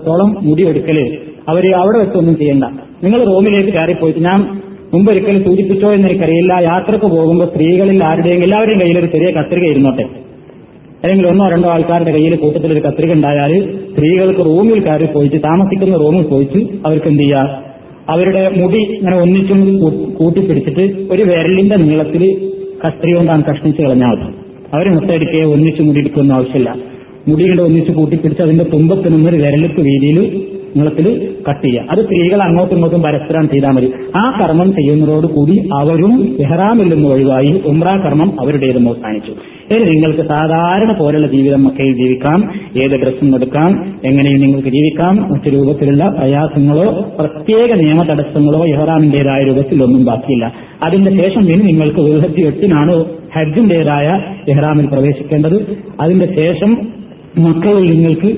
ത്തോളം മുടിയെടുക്കൽ. അവർ അവിടെ വെച്ചൊന്നും ചെയ്യണ്ട. നിങ്ങൾ റൂമിലേക്ക് കയറിപ്പോയിട്ട് ഞാൻ മുമ്പൊരിക്കൽ സൂചിപ്പിച്ചോ എന്നെനിക്കറിയില്ല. യാത്രയ്ക്ക് പോകുമ്പോൾ സ്ത്രീകളിൽ ആരുടെയും എല്ലാവരുടെയും കയ്യിൽ ഒരു ചെറിയ കത്രിക ഇരുന്നോട്ടെ. അല്ലെങ്കിൽ ഒന്നോ രണ്ടോ ആൾക്കാരുടെ കയ്യിൽ കൂട്ടത്തിൽ ഒരു കത്രിക ഉണ്ടായാൽ സ്ത്രീകൾക്ക് റൂമിൽ കയറി പോയിട്ട് താമസിക്കുന്ന റൂമിൽ പോയിട്ട് അവർക്ക് എന്ത് ചെയ്യുക അവരുടെ മുടി ഇങ്ങനെ ഒന്നിച്ചും കൂട്ടിപ്പിടിച്ചിട്ട് ഒരു വിരലിന്റെ നീളത്തിൽ കത്രിക കൊണ്ടാണ് കഷ്ണിച്ച് കളഞ്ഞാൽ അവർ മുട്ടയടിക്കുകയോ ഒന്നിച്ചു മുടി എടുക്കുന്ന ആവശ്യമില്ല. മുടിയുടെ ഒന്നിച്ച് കൂട്ടിപ്പിടിച്ച് അതിന്റെ തുമ്പത്തിനും ഒരു വിരലിപ്പ് വീതിയിൽ നീളത്തിൽ കട്ട് ചെയ്യുക. അത് സ്ത്രീകൾ അങ്ങോട്ടും ഇങ്ങോട്ടും പരസ്പരം ചെയ്താൽ മതി. ആ കർമ്മം ചെയ്യുന്നതോടുകൂടി അവരും ഇഹ്റാമിൽ നിന്ന് ഒഴിവായി ഉംറ കർമ്മം അവരുടേതും അവസാനിച്ചു. ഇനി നിങ്ങൾക്ക് സാധാരണ പോലുള്ള ജീവിതം മക്കയിൽ ജീവിക്കാം? ഏത് ഡ്രസ്സും എടുക്കാം? എങ്ങനെയും നിങ്ങൾക്ക് ജീവിക്കാം? മറ്റു രൂപത്തിലുള്ള പ്രയാസങ്ങളോ പ്രത്യേക നിയമ തടസ്സങ്ങളോ ഇഹ്റാമിന്റേതായ രൂപത്തിലൊന്നും ബാക്കിയില്ല. അതിന്റെ ശേഷം ഇനി നിങ്ങൾക്ക് വിഭത്തി എട്ടിനാണ് ഹജ്ജിന്റേതായ ഇഹ്റാമിൽ പ്രവേശിക്കേണ്ടത്. അതിന്റെ ശേഷം മക്കയിൽ നിങ്ങൾക്ക്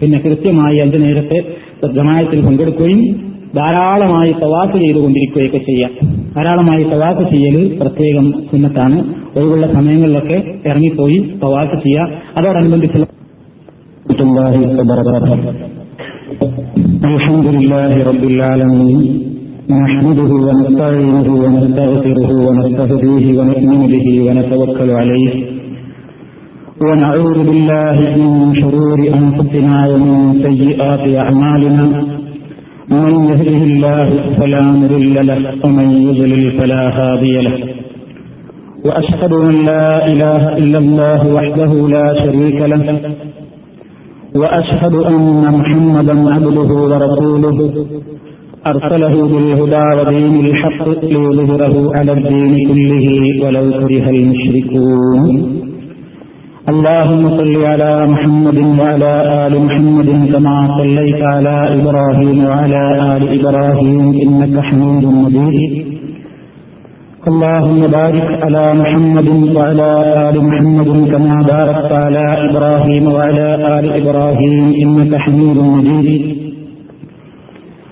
പിന്നെ കൃത്യമായി അഞ്ചു നേരത്തെ ജമായത്തിൽ പങ്കെടുക്കുകയും ധാരാളമായി തവാഫ് ചെയ്തുകൊണ്ടിരിക്കുകയൊക്കെ ചെയ്യാം ധാരാളമായി തവാഫ് ചെയ്യൽ പ്രത്യേകം സുന്നത്താണ് ഒഴിവുള്ള സമയങ്ങളിലൊക്കെ ഇറങ്ങിപ്പോയി തവാഫ് ചെയ്യുക അതോടനുബന്ധിച്ചുള്ള الله وبركاته الحمد لله رب العالمين نحمده ونستعينه ونستغفره ونستهديه ونؤمن به ونتوكل عليه ونعوذ بالله من شرور أنفسنا ومن سيئات أعمالنا. من يهده الله فلا مضل له ومن يضلل فلا هادي له. وأشهد أن لا إله إلا الله وحده لا شريك له. وأشهد أن محمدا عبده ورسوله. أرسله بالهدى ودين الحق ليظهره على الدين كله ولو كره المشركون. اللهم صل على محمد وعلى آل محمد كما صليت على إبراهيم وعلى آل إبراهيم إنك حميد مجيد. اللهم بارك على محمد وعلى آل محمد كما باركت على إبراهيم وعلى آل إبراهيم إنك حميد مجيد.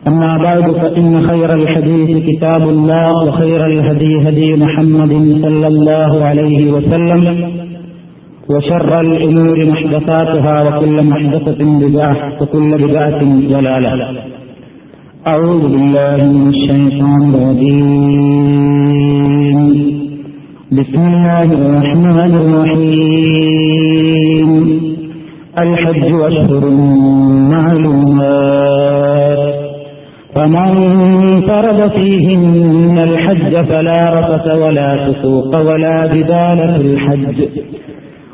أما بعد فإن خير الحديث كتاب الله وخير الهدي هدي محمد صلى الله عليه وسلم. وشر الأمور محدثاتها وكل محدثة بدعة وكل بدعة ضلالة. أعوذ بالله من الشيطان الرجيم. بسم الله الرحمن الرحيم. الحج أشهر معلومات. فمن فرض فيهن الحج فلا رفث ولا فسوق ولا جدال في الحج.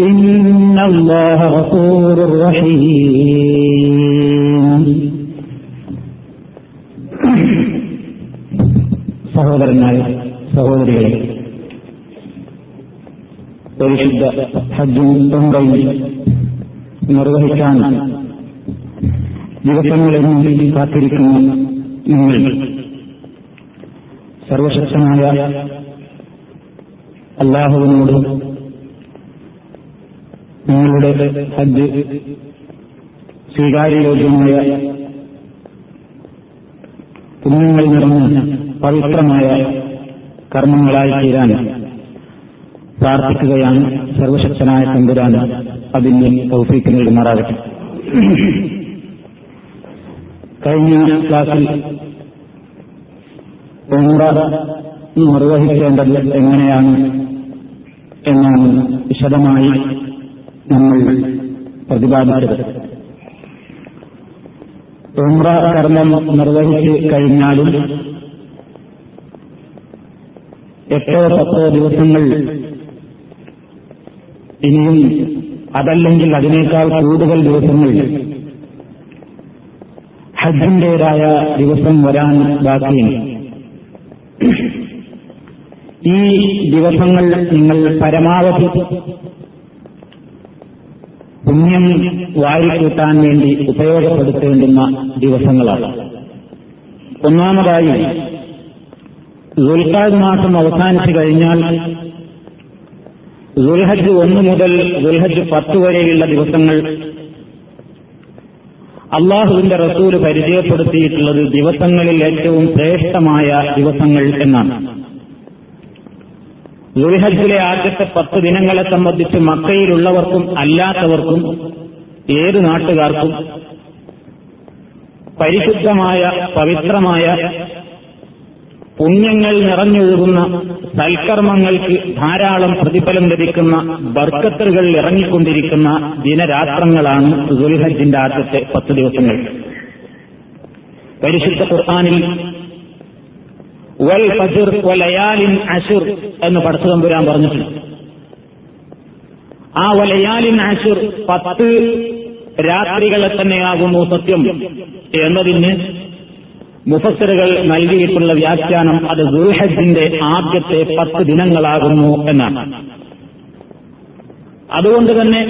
إن الله غفور رحيم സഹോദരന്മാരെ സഹോദരികളെ പരിശുദ്ധ ഹജ്ജും ഉംറയും നിർവഹിക്കാൻ ദിവസങ്ങളെന്നും കാത്തിരിക്കുന്ന നിങ്ങൾ സർവശക്തനായ അള്ളാഹുവിനോട് നിങ്ങളുടെ ഹജ്ജ് സ്വീകാര്യയോഗ്യമായ പുണ്യങ്ങൾ നിറഞ്ഞ പവിത്രമായ കർമ്മങ്ങളായി തീരാൻ പ്രാർത്ഥിക്കുകയാണ് സർവശക്തനായ തമ്പുരാൻ അതിന് തൗഫീക്ക് നേടുമാറാകട്ടെ കഴിഞ്ഞ ക്ലാസ്സിൽ ഉംറ നിർവഹിക്കേണ്ടത് എങ്ങനെയാണ് എന്നാണ് വിശദമായി നമ്മൾ പ്രതിപാദിച്ചത്. ഉംറ കർമ്മം നിർവഹിച്ച് കഴിഞ്ഞാലും എട്ടോ പത്തോ ദിവസങ്ങൾ ഇനിയും അതല്ലെങ്കിൽ അതിനേക്കാൾ കൂടുതൽ ദിവസങ്ങൾ ഹജ്ജിന്റേതായ ദിവസം വരാൻ ബാക്കിയുണ്ട്. ഈ ദിവസങ്ങൾ നിങ്ങൾ പരമാവധി പുണ്യം വാരിക്കൂട്ടാൻ വേണ്ടി ഉപയോഗപ്പെടുത്തേണ്ടുന്ന ദിവസങ്ങളാണ്. ഒന്നാമതായി ദുൽഖാദ് മാസം അവസാനിച്ചു കഴിഞ്ഞാൽ ദുൽഹജ് ഒന്ന് മുതൽ ദുൽഹജ് പത്ത് വരെയുള്ള ദിവസങ്ങൾ അള്ളാഹുവിന്റെ റസൂൽ പരിചയപ്പെടുത്തിയിട്ടുള്ളത് ദിവസങ്ങളിൽ ഏറ്റവും ശ്രേഷ്ഠമായ ദിവസങ്ങൾ എന്നാണ്. ദുൽഹജിലെ ആദ്യത്തെ പത്ത് ദിനങ്ങളെ സംബന്ധിച്ച് മക്കയിലുള്ളവർക്കും അല്ലാത്തവർക്കും ഏത് നാട്ടുകാർക്കും പരിശുദ്ധമായ പവിത്രമായ പുണ്യങ്ങൾ നിറഞ്ഞൊഴുകുന്ന സൽക്കർമ്മങ്ങൾക്ക് ധാരാളം പ്രതിഫലം ലഭിക്കുന്ന ബർക്കത്തുകൾ ഇറങ്ങിക്കൊണ്ടിരിക്കുന്ന ദിനരാത്രങ്ങളാണ് ദുൽഹജിന്റെ ആദ്യത്തെ പത്ത് ദിവസങ്ങൾ. പരിശുദ്ധ ഖുർആാനിൽ വൽ ഫജ്ർ വലയാലിൻ അഷുർ എന്ന് പടച്ചുതമ്പുരാൻ പറഞ്ഞിട്ടുണ്ട്. ആ വലയാലിൻ അഷുർ പത്ത് രാത്രികളെ തന്നെയാകുന്നു സത്യം എന്നതിന് മുഫസറുകൾ നൽകിയിട്ടുള്ള വ്യാഖ്യാനം അത് ദുൽഹജിന്റെ ആദ്യത്തെ പത്ത് ദിനങ്ങളാകുന്നു എന്നാണ്. അതുകൊണ്ട് തന്നെ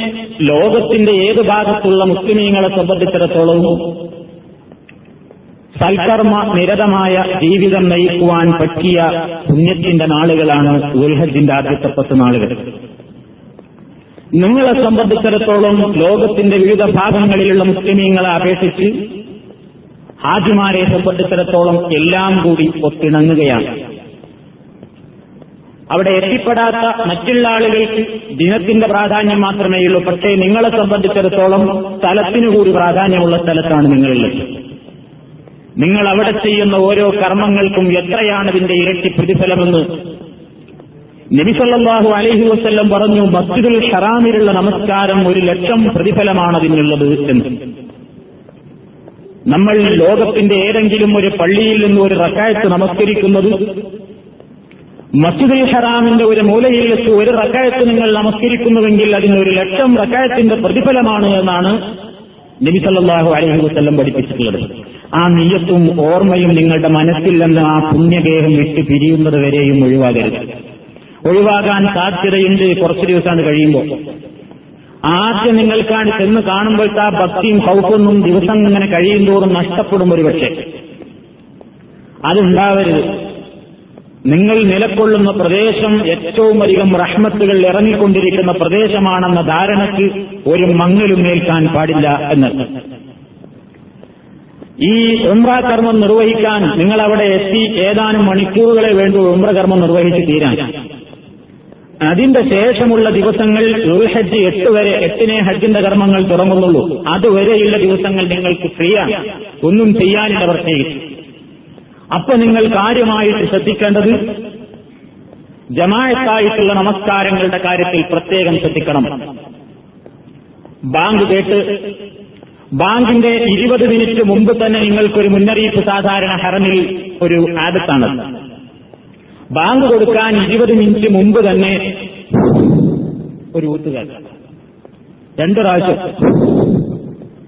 ലോകത്തിന്റെ ഏത് ഭാഗത്തുള്ള മുസ്ലിമീങ്ങളെ സംബന്ധിച്ചിടത്തോളം സൽക്കർമ്മ നിരതമായ ജീവിതം നയിക്കുവാൻ പറ്റിയ പുണ്യത്തിന്റെ നാളുകളാണ് ദുൽഹജിന്റെ ആദ്യത്തെ പത്ത് നാളുകൾ. നിങ്ങളെ സംബന്ധിച്ചിടത്തോളം ലോകത്തിന്റെ വിവിധ ഭാഗങ്ങളിലുള്ള മുസ്ലിമീങ്ങളെ അപേക്ഷിച്ച് ഹാജിമാരെ സംബന്ധിച്ചിടത്തോളം എല്ലാം കൂടി ഒത്തിണങ്ങുകയാണ്. അവിടെ എത്തിപ്പെടാത്ത മറ്റുള്ള ആളുകൾക്ക് ദിനത്തിന്റെ പ്രാധാന്യം മാത്രമേയുള്ളൂ. പക്ഷേ നിങ്ങളെ സംബന്ധിച്ചിടത്തോളം സ്ഥലത്തിനു കൂടി പ്രാധാന്യമുള്ള സ്ഥലത്താണ് നിങ്ങളുള്ളത്. നിങ്ങൾ അവിടെ ചെയ്യുന്ന ഓരോ കർമ്മങ്ങൾക്കും എത്രയാണ് ഇതിന്റെ ഇരട്ടി പ്രതിഫലമെന്ന് നബിസല്ലാഹു അലൈഹി വസ്ല്ലം പറഞ്ഞു മസ്ജിദുൽ ഷറാമിലുള്ള നമസ്കാരം ഒരു ലക്ഷം പ്രതിഫലമാണ് അതിനുള്ളത് എന്ന്. നമ്മൾ ലോകത്തിന്റെ ഏതെങ്കിലും ഒരു പള്ളിയിൽ നിന്ന് ഒരു റക്കായത്ത് നമസ്കരിക്കുന്നത് മസ്ജിദുൽ ഹറാമിന്റെ ഒരു മൂലയിൽ വെച്ച് ഒരു റക്കായത്ത് നിങ്ങൾ നമസ്കരിക്കുന്നുവെങ്കിൽ ഒരു ലക്ഷം റക്കായത്തിന്റെ പ്രതിഫലമാണ് എന്നാണ് നബി സല്ലാഹു അലൈഹി വസ്ല്ലം പഠിപ്പിച്ചിട്ടുള്ളത്. ആ നീയത്തും ഓർമ്മയും നിങ്ങളുടെ മനസ്സിൽ നിന്ന് ആ പുണ്യഗേഹം വിട്ട് പിരിയുന്നത് വരെയും ഒഴിവാകരുത്. ഒഴിവാകാൻ സാധ്യതയുണ്ട് കുറച്ചു ദിവസം കഴിയുമ്പോൾ. ആദ്യം നിങ്ങൾക്കാണ് ചെന്ന് കാണുമ്പോഴത്തെ ആ ഭക്തിയും ഹൗഫൊന്നും ദിവസം ഇങ്ങനെ കഴിയും തോറും നഷ്ടപ്പെടും ഒരു പക്ഷേ. അതുണ്ടാവരുത്. നിങ്ങൾ നിലക്കൊള്ളുന്ന പ്രദേശം ഏറ്റവും അധികം റഹ്മത്തുകൾ ഇറങ്ങിക്കൊണ്ടിരിക്കുന്ന പ്രദേശമാണെന്ന ധാരണയ്ക്ക് ഒരു മങ്ങലും ഏൽക്കാൻ പാടില്ല എന്നത് ഈ ഉംറ കർമ്മം നിർവഹിക്കാൻ നിങ്ങൾ അവിടെ എത്തി ഏതാനും മണിക്കൂറുകളെ വേണ്ടൂ ഉംറ കർമ്മം നിർവഹിച്ച് തീരാൻ. അതിന്റെ ശേഷമുള്ള ദിവസങ്ങൾ ദുർഹജ്ജ് എട്ട് വരെ എട്ടിനെ ഹജ്ജിന്റെ കർമ്മങ്ങൾ തുടങ്ങുന്നുള്ളൂ. അതുവരെയുള്ള ദിവസങ്ങൾ നിങ്ങൾക്ക് ഫ്രീ ആണ് ഒന്നും ചെയ്യാനില്ല പ്രത്യേകിച്ച്. അപ്പൊ നിങ്ങൾ കാര്യമായിട്ട് ശ്രദ്ധിക്കേണ്ടത് ജമായത്തായിട്ടുള്ള നമസ്കാരങ്ങളുടെ കാര്യത്തിൽ പ്രത്യേകം ശ്രദ്ധിക്കണം. ബാങ്ക് കേട്ട് ബാങ്കിന്റെ ഇരുപത് മിനിറ്റ് മുമ്പ് തന്നെ നിങ്ങൾക്കൊരു മുന്നറിയിപ്പ് സാധാരണ ഹറമിൽ ഒരു ആദത്താണ് ബാങ്ക് കൊടുക്കാൻ ഇരുപത് മിനിറ്റ് മുമ്പ് തന്നെ ഒരു ഊത്തുകാർ രണ്ടു പ്രാവശ്യം.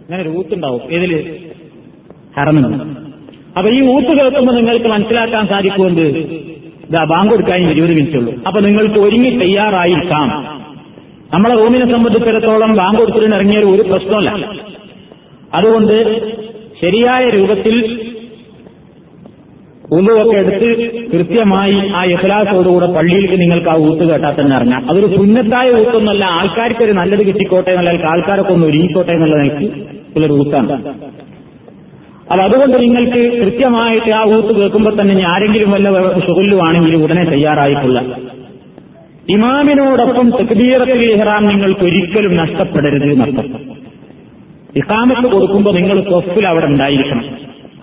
അങ്ങനെ ഒരു ഊത്തുണ്ടാവും ഏതിൽ? ഹറമിന് അപ്പൊ ഈ ഊത്ത് കേൾക്കുമ്പോൾ നിങ്ങൾക്ക് മനസ്സിലാക്കാൻ സാധിക്കുമെന്ന് ഇതാ ബാങ്ക് കൊടുക്കാൻ ഇരുപത് മിനിറ്റ് ഉള്ളൂ. അപ്പൊ നിങ്ങൾക്ക് ഒരുങ്ങി തയ്യാറായിരിക്കാം. നമ്മളെ റൂമിനെ സംബന്ധിച്ചിടത്തോളം ബാങ്ക് കൊടുത്തിട്ട് ഇറങ്ങിയ ഒരു പ്രശ്നമല്ല അതുകൊണ്ട് ശരിയായ രൂപത്തിൽ ഉള്ളുവൊക്കെ എടുത്ത് കൃത്യമായി ആ ഇഖ്ലാസോടുകൂടെ പള്ളിയിലേക്ക് നിങ്ങൾക്ക് ആ ഊത്ത് കേട്ടാൽ തന്നെ അറിഞ്ഞാൽ അതൊരു സുന്നത്തായ ഊത്തൊന്നല്ല. ആൾക്കാർക്ക് ഒരു നല്ലത് കിട്ടിക്കോട്ടെ എന്നുള്ള ആൾക്കാരൊക്കെ ഒന്ന് ഒരുങ്ങിക്കോട്ടെ എന്നുള്ള നിലയ്ക്ക് ഉള്ളൊരു ഊത്താണ്. അപ്പൊ അതുകൊണ്ട് നിങ്ങൾക്ക് കൃത്യമായിട്ട് ആ ഊത്ത് കേൾക്കുമ്പോൾ തന്നെ ഇനി ആരെങ്കിലും വല്ല സുഖല്ലുവാണെങ്കിൽ ഉടനെ തയ്യാറായിട്ടുള്ള ഇമാമിനോടൊപ്പം തെക്ബീറത്തിൽ ഇഹ്റാം നിങ്ങൾക്ക് ഒരിക്കലും നഷ്ടപ്പെടരുത് എന്നർത്ഥം. ഇഖാമത്ത് കൊടുക്കുമ്പോൾ നിങ്ങൾ സ്വഫിൽ അവിടെ ഉണ്ടായിരിക്കണം.